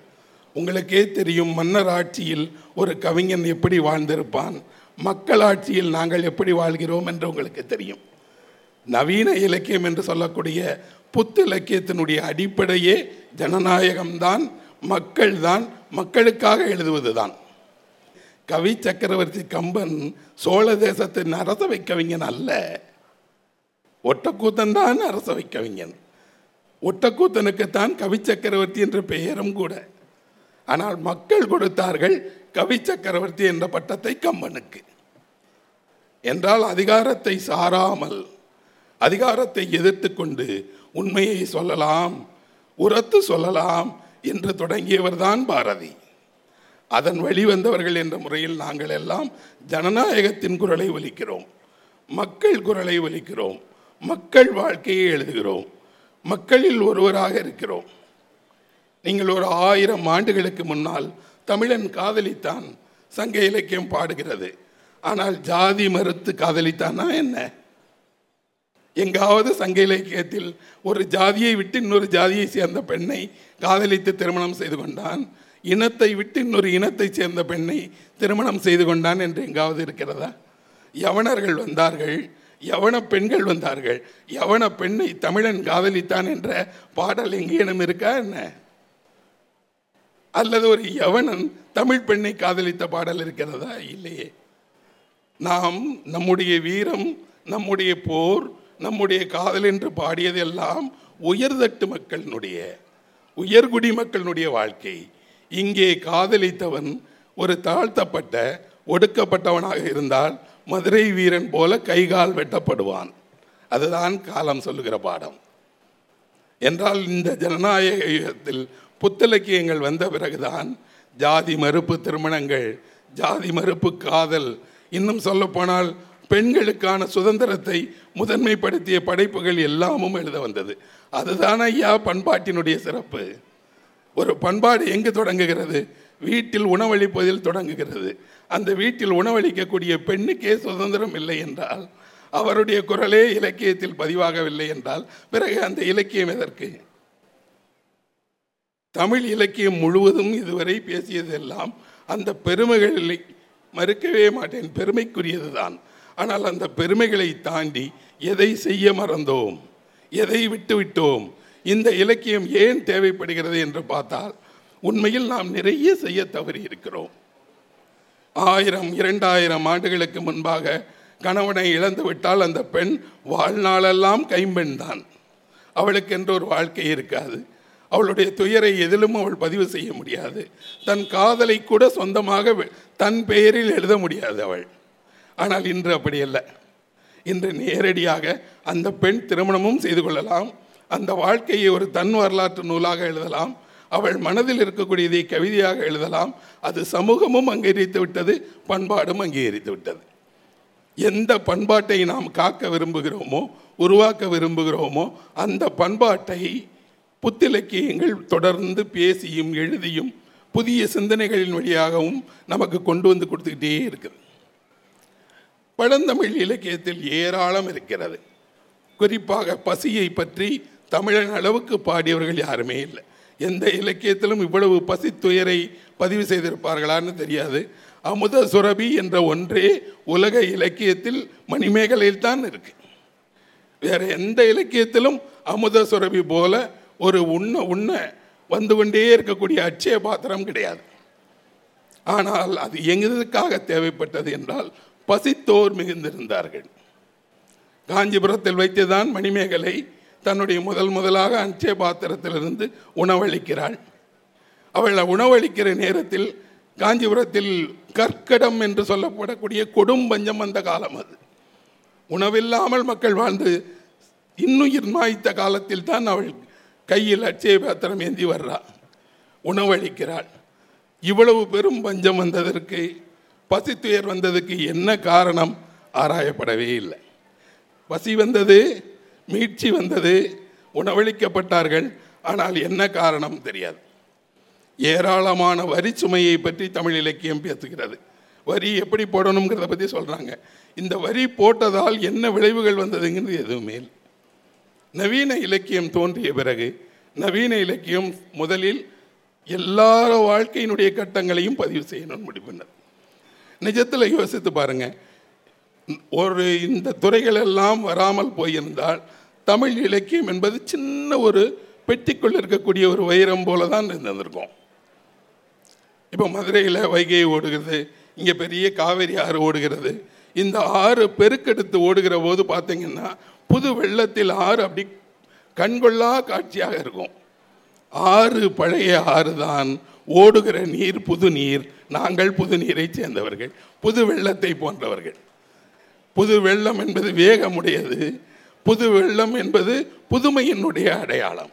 உங்களுக்கே தெரியும் மன்னர் ஆட்சியில் ஒரு கவிஞன் எப்படி வாழ்ந்திருப்பான் மக்கள் ஆட்சியில் நாங்கள் எப்படி வாழ்கிறோம் என்று உங்களுக்கு தெரியும். நவீன இலக்கியம் என்று சொல்லக்கூடிய புத்து இலக்கியத்தினுடைய அடிப்படையே ஜனநாயகம்தான் மக்கள்தான் மக்களுக்காக எழுதுவதுதான். கவி சக்கரவர்த்தி கம்பன் சோழ தேசத்தின் அரசவை கவிஞன் அல்ல. ஒட்டக்கூத்தன் தான் அரசவை கவிஞன் ஒட்டக்கூத்தனுக்குத்தான் கவி சக்கரவர்த்தி என்ற பெயரும் கூட. ஆனால் மக்கள் கொடுத்தார்கள் கவி சக்கரவர்த்தி என்ற பட்டத்தை கம்பனுக்கு. என்றால் அதிகாரத்தை சாராமல் அதிகாரத்தை எதிர்த்து கொண்டு உண்மையை சொல்லலாம் உரத்து சொல்லலாம் என்று தொடங்கியவர்தான் பாரதி. அதன் வழிவந்தவர்கள் என்ற முறையில் நாங்கள் எல்லாம் ஜனநாயகத்தின் குரலை ஒலிக்கிறோம். மக்கள் குரலை ஒலிக்கிறோம். மக்கள் வாழ்க்கையை எழுதுகிறோம். மக்களில் ஒருவராக இருக்கிறோம். நீங்கள் ஒரு ஆயிரம் ஆண்டுகளுக்கு முன்னால் தமிழன் காதலித்தான் சங்க இலக்கியம் பாடுகிறது. ஆனால் ஜாதி மறுத்து காதலித்தானா என்ன? எங்காவது சங்க இலக்கியத்தில் ஒரு ஜாதியை விட்டு இன்னொரு ஜாதியை சேர்ந்த பெண்ணை காதலித்து திருமணம் செய்து கொண்டான் இனத்தை விட்டு இன்னொரு இனத்தை சேர்ந்த பெண்ணை திருமணம் செய்து கொண்டான் என்று எங்காவது இருக்கிறதா? யவனர்கள் வந்தார்கள் யவன பெண்கள் வந்தார்கள் யவன பெண்ணை தமிழன் காதலித்தான் என்ற பாடல் எங்கேனும் இருக்கா என்ன? அல்லது ஒரு யவனன் தமிழ் பெண்ணை காதலித்த பாடல் இருக்கிறதா? இல்லையே. நாம் நம்முடைய வீரம் நம்முடைய போர் நம்முடைய காதல் என்று பாடியதெல்லாம் உயர்தட்டு மக்களினுடைய உயர்குடி மக்களினுடைய வாழ்க்கை. இங்கே காதலித்தவன் ஒரு தாழ்த்தப்பட்ட ஒடுக்கப்பட்டவனாக இருந்தால் மதுரை வீரன் போல கைகால் வெட்டப்படுவான். அதுதான் காலம் சொல்லுகிற பாடம். என்றால் இந்த ஜனநாயக யுகத்தில் புத்தலக்கியங்கள் வந்த பிறகுதான் ஜாதி மறுப்பு திருமணங்கள் ஜாதி மறுப்பு காதல் இன்னும் சொல்லப்போனால் பெண்களுக்கான சுதந்திரத்தை முதன்மைப்படுத்திய படைப்புகள் எல்லாமும் எழுத வந்தது. அதுதான் ஐயா பண்பாட்டினுடைய சிறப்பு. ஒரு பண்பாடு எங்கு தொடங்குகிறது? வீட்டில் உணவளிப்பதில் தொடங்குகிறது. அந்த வீட்டில் உணவளிக்கக்கூடிய பெண்ணுக்கே சுதந்திரம் இல்லை என்றால் அவருடைய குரலே இலக்கியத்தில் பதிவாகவில்லை என்றால் பிறகு அந்த இலக்கியம் எதற்கு? தமிழ் இலக்கியம் முழுவதும் இதுவரை பேசியதெல்லாம் அந்த பெருமைகளை மறுக்கவே மாட்டேன் பெருமைக்குரியதுதான். ஆனால் அந்த பெருமைகளை தாண்டி எதை செய்ய மறந்தோம்? எதை விட்டுவிட்டோம்? இந்த இலக்கியம் ஏன் தேவைப்படுகிறது என்று பார்த்தால் உண்மையில் நாம் நிறைய செய்ய தவறி இருக்கிறோம் ஆயிரம் இரண்டாயிரம் ஆண்டுகளுக்கு முன்பாக கணவனை இழந்துவிட்டால் அந்த பெண் வாழ்நாளெல்லாம் கைம்பெண் தான். அவளுக்கென்று ஒரு வாழ்க்கை இருக்காது. அவளுடைய துயரை எதிலும் அவள் பதிவு செய்ய முடியாது. தன் காதலை கூட சொந்தமாக தன் பெயரில் எழுத முடியாது அவள். ஆனால் இன்று அப்படி அல்ல. இன்று நேரடியாக அந்த பெண் திருமணமும் செய்து கொள்ளலாம். அந்த வாழ்க்கையை ஒரு தன் வரலாற்று நூலாக எழுதலாம். அவள் மனதில் இருக்கக்கூடியதை கவிதையாக எழுதலாம். அது சமூகமும் அங்கீகரித்து விட்டது பண்பாடும் அங்கீகரித்து விட்டது. எந்த பண்பாட்டை நாம் காக்க விரும்புகிறோமோ உருவாக்க விரும்புகிறோமோ அந்த பண்பாட்டை புத்திலக்கியங்கள் தொடர்ந்து பேசியும் எழுதியும் புதிய சிந்தனைகளின் வழியாகவும் நமக்கு கொண்டு வந்து கொடுத்துக்கிட்டே இருக்குது. பழந்தமிழ் இலக்கியத்தில் ஏராளம் இருக்கிறது. குறிப்பாக பசியை பற்றி தமிழன் அளவுக்கு பாடியவர்கள் யாருமே இல்லை. எந்த இலக்கியத்திலும் இவ்வளவு பசித்துயரை பதிவு செய்திருப்பார்களான்னு தெரியாது. அமுத சுரபி என்ற ஒன்றே உலக இலக்கியத்தில் மணிமேகலையில் தான் இருக்கு. வேற எந்த இலக்கியத்திலும் அமுத சுரபி போல ஒரு உண்ண உண்ண வந்து கொண்டே இருக்கக்கூடிய அச்சய பாத்திரம் கிடையாது. ஆனால் அது எங்கதுக்காக தேவைப்பட்டது என்றால் பசித்தோர் மிகுந்திருந்தார்கள். காஞ்சிபுரத்தில் வைத்துதான் மணிமேகலை தன்னுடைய முதல் முதலாக அஞ்சே பாத்திரத்திலிருந்து உணவளிக்கிறாள். அவள் உணவளிக்கிற நேரத்தில் காஞ்சிபுரத்தில் கற்கடம் என்று சொல்லப்படக்கூடிய கொடும் பஞ்சம் வந்த காலம் அது. உணவில்லாமல் மக்கள் வாழ்ந்து இன்னுயிர் மாய்த்த காலத்தில் தான் அவள் கையில் அச்சய பாத்திரம் ஏந்தி வர்றாள் உணவளிக்கிறாள். இவ்வளவு பெரும் பஞ்சம் வந்ததற்கு பசித்துயர் வந்ததுக்கு என்ன காரணம்? ஆராயப்படவே இல்லை. பசி வந்தது மீட்சி வந்தது உணவளிக்கப்பட்டார்கள். ஆனால் என்ன காரணம் தெரியாது. ஏராளமான வரி சுமையை பற்றி தமிழ் இலக்கியம் பேசுகிறது. வரி எப்படி போடணுங்கிறத பற்றி சொல்கிறாங்க இந்த வரி போட்டதால் என்ன விளைவுகள் வந்ததுங்கிறது எதுவுமே இல்லை. நவீன இலக்கியம் தோன்றிய பிறகு நவீன இலக்கியம் முதலில் எல்லார வாழ்க்கையினுடைய கட்டங்களையும் பதிவு செய்யணும்னு முடிவு பண்ணது. நிஜத்தில் யோசித்து பாருங்கள் ஒரு இந்த துறைகள் எல்லாம் வராமல் போயிருந்தால் தமிழ் இலக்கியம் என்பது சின்ன ஒரு பெட்டிக்குள் இருக்கக்கூடிய ஒரு வைரம் போல தான் இருந்திருக்கும் இப்போ மதுரையில் வைகை ஓடுகிறது இங்கே பெரிய காவேரி ஆறு ஓடுகிறது. இந்த ஆறு பெருக்கெடுத்து ஓடுகிற போது பார்த்தீங்கன்னா புது வெள்ளத்தில் ஆறு அப்படி கண்கொள்ளா காட்சியாக இருக்கும். ஆறு பழைய ஆறு தான் ஓடுகிற நீர் புது நீர் நாங்கள் புது நீரை சேர்ந்தவர்கள் புது வெள்ளத்தை போன்றவர்கள். புது வெள்ளம் என்பது வேகமுடையது. புது வெள்ளம் என்பது புதுமையினுடைய அடையாளம்.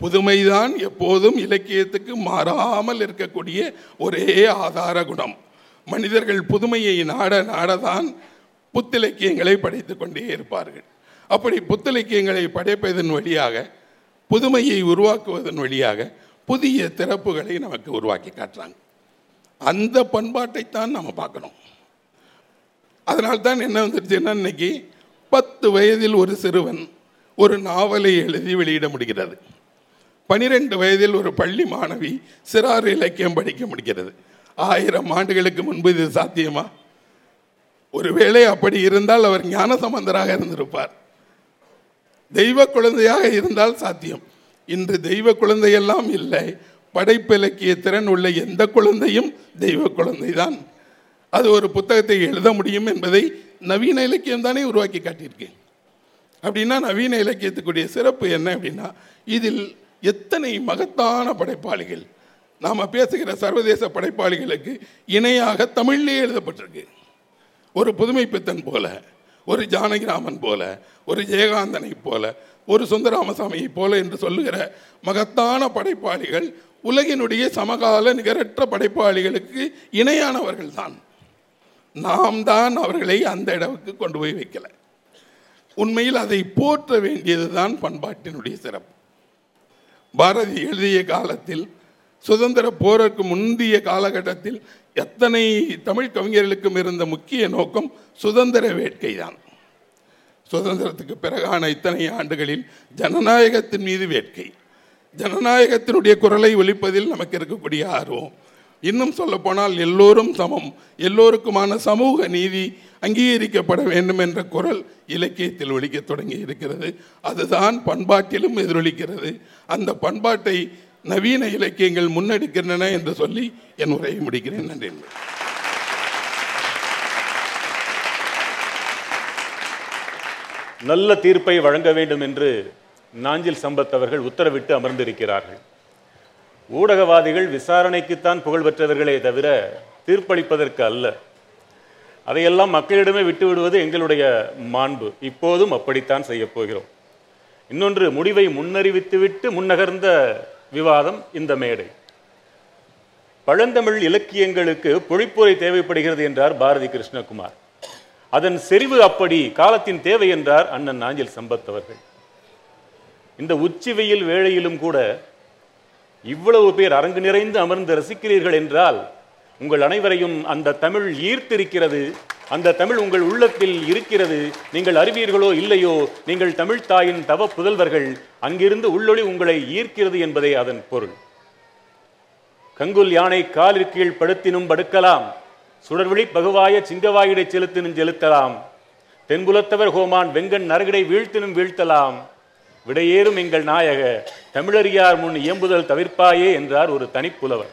புதுமைதான் எப்போதும் இலக்கியத்துக்கு மாறாமல் இருக்கக்கூடிய ஒரே ஆதார குணம். மனிதர்கள் புதுமையை நாட நாடதான் புத்திலக்கியங்களை படைத்து கொண்டே இருப்பார்கள். அப்படி புத்திலக்கியங்களை படைப்பதன் வழியாக புதுமையை உருவாக்குவதன் வழியாக புதிய திறப்புகளை நமக்கு உருவாக்கி காட்டுறாங்க. அந்த பண்பாட்டைத்தான் நம்ம பார்க்கணும். அதனால்தான் என்ன வந்துருச்சுன்னா இன்னைக்கு பத்து வயதில் ஒரு சிறுவன் ஒரு நாவலை எழுதி வெளியிட முடிகிறது. பனிரெண்டு வயதில் ஒரு பள்ளி மாணவி சிறார் இலக்கியம் படிக்க முடிகிறது. ஆயிரம் ஆண்டுகளுக்கு முன்பு இது சாத்தியமா? ஒருவேளை அப்படி இருந்தால் அவர் ஞான சம்பந்தராக இருந்திருப்பார். தெய்வ குழந்தையாக இருந்தால் சாத்தியம். இன்று தெய்வ குழந்தையெல்லாம் இல்லை. படைப்பிலக்கிய திறன் உள்ள எந்த குழந்தையும் தெய்வ குழந்தைதான். அது ஒரு புத்தகத்தை எழுத முடியும் என்பதை நவீன இலக்கியம் தானே உருவாக்கி காட்டியிருக்கேன் அப்படின்னா நவீன இலக்கியத்துக்குரிய சிறப்பு என்ன அப்படின்னா இதில் எத்தனை மகத்தான படைப்பாளிகள் நாம் பேசுகிற சர்வதேச படைப்பாளிகளுக்கு இணையாக தமிழிலே எழுதப்பட்டிருக்கு. ஒரு புதுமைப்பித்தன் போல ஒரு ஜானகிராமன் போல ஒரு ஜெயகாந்தனை போல ஒரு சுந்தராமசாமியை போல என்று சொல்லுகிற மகத்தான படைப்பாளிகள் உலகினுடைய சமகால நிகரற்ற படைப்பாளிகளுக்கு இணையானவர்கள் தான் நாம் தான் அவர்களை அந்த இடவுக்கு கொண்டு போய் வைக்கல. உண்மையில் அதை போற்ற வேண்டியது தான் பண்பாட்டினுடைய சிறப்பு. பாரதி எழுதிய காலத்தில் சுதந்திர போருக்கு முந்தைய காலகட்டத்தில் எத்தனை தமிழ் கவிஞர்களுக்கும் இருந்த முக்கிய நோக்கம் சுதந்திர வேட்கை தான் சுதந்திரத்துக்கு பிறகான இத்தனை ஆண்டுகளில் ஜனநாயகத்தின் மீது வேட்கை. ஜனநாயகத்தினுடைய குரலை ஒழிப்பதில் நமக்கு இருக்கக்கூடிய ஆர்வம் இன்னும் சொல்லப்போனால் எல்லோரும் சமம். எல்லோருக்குமான சமூக நீதி அங்கீகரிக்கப்பட வேண்டும் என்ற குரல் இலக்கியத்தில் ஒழிக்க தொடங்கி இருக்கிறது. அதுதான் பண்பாட்டிலும் எதிரொலிக்கிறது. அந்த பண்பாட்டை நவீன இலக்கியங்கள் முன்னெடுக்கின்றன என்று சொல்லி என் உரையை முடிக்கிறேன். நன்றி.
நல்ல தீர்ப்பை வழங்க வேண்டும் என்று நாஞ்சில் சம்பத் அவர்கள் உத்தரவிட்டு அமர்ந்திருக்கிறார்கள். ஊடகவாதிகள் விசாரணைக்குத்தான் புகழ் பெற்றவர்களே தவிர தீர்ப்பளிப்பதற்கு அல்ல. அதையெல்லாம் மக்களிடமே விட்டுவிடுவது எங்களுடைய மாண்பு. இப்போதும் அப்படித்தான் செய்யப்போகிறோம் இன்னொன்று முடிவை முன்னறிவித்துவிட்டு முன்னகர்ந்த விவாதம் இந்த மேடை. பழந்தமிழ் இலக்கியங்களுக்கு பொழிப்புரை தேவைப்படுகிறது என்றார் பாரதி கிருஷ்ணகுமார். அதன் செறிவு அப்படி காலத்தின் தேவை என்றார் அண்ணன் நாஞ்சில் சம்பத் அவர்கள். இந்த உச்சி வெயில் வேளையிலும் கூட இவ்வளவு பேர் அரங்கு நிறைந்து அமர்ந்து ரசிக்கிறீர்கள் என்றால் உங்கள் அனைவரையும் அந்த தமிழ் ஈர்த்திருக்கிறது அந்த தமிழ் உங்கள் உள்ளத்தில் இருக்கிறது. நீங்கள் அறிவீர்களோ இல்லையோ நீங்கள் தமிழ் தாயின் தவ புதல்வர்கள். அங்கிருந்து உள்ளொளி உங்களை ஈர்க்கிறது என்பதே அதன் பொருள். கங்குல் யானை காலிற் கீழ் படுத்தினும் படுக்கலாம். சுடர்விழி பகுவாய சிங்கவாயிடை செலுத்தினும் செலுத்தலாம். தென்புலத்தவர் ஹோமான் வெங்கன் நரகிடை வீழ்த்தினும் வீழ்த்தலாம். விடையேறும் எங்கள் நாயக தமிழறியார் முன் இயம்புதல் தவிர்ப்பாயே என்றார் ஒரு தனிப்புலவர்.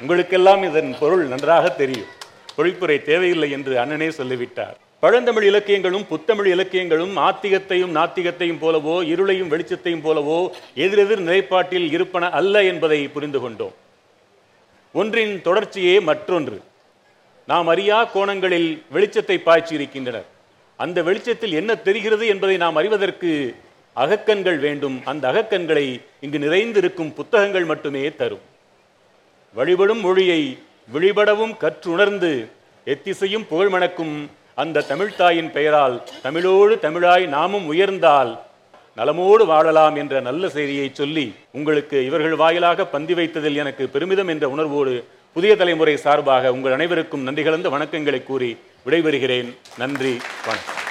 உங்களுக்கெல்லாம் இதன் பொருள் நன்றாக தெரியும். பொழிப்புரை தேவையில்லை என்று அண்ணனே சொல்லிவிட்டார். பழந்தமிழ் இலக்கியங்களும் புத்தமிழ் இலக்கியங்களும் ஆத்திகத்தையும் நாத்திகத்தையும் போலவோ இருளையும் வெளிச்சத்தையும் போலவோ எதிரெதிர் நிலைப்பாட்டில் இருப்பன அல்ல என்பதை புரிந்து கொண்டோம். ஒன்றின் தொடர்ச்சியே மற்றொன்று. நாம் அறியா கோணங்களில் வெளிச்சத்தை பாய்ச்சி இருக்கின்றனர் அந்த வெளிச்சத்தில் என்ன தெரிகிறது என்பதை நாம் அறிவதற்கு அகக்கண்கள் வேண்டும். அந்த அகக்கண்களை இங்கு நிறைந்திருக்கும் புத்தகங்கள் மட்டுமே தரும். வழிபடும் மொழியை விழிபடவும் கற்றுணர்ந்து எத்திசையும் புகழ் மணக்கும் அந்த தமிழ்த்தாயின் பெயரால் தமிழோடு தமிழாய் நாமும் உயர்ந்தால் நலமோடு வாழலாம் என்ற நல்ல செய்தியை சொல்லி உங்களுக்கு இவர்கள் வாயிலாக பந்தி வைத்ததில் எனக்கு பெருமிதம் என்ற உணர்வோடு புதிய தலைமுறை சார்பாக உங்கள் அனைவருக்கும் நன்றி கலந்த வணக்கங்களை கூறி விடைபெறுகிறேன். நன்றி வணக்கம்.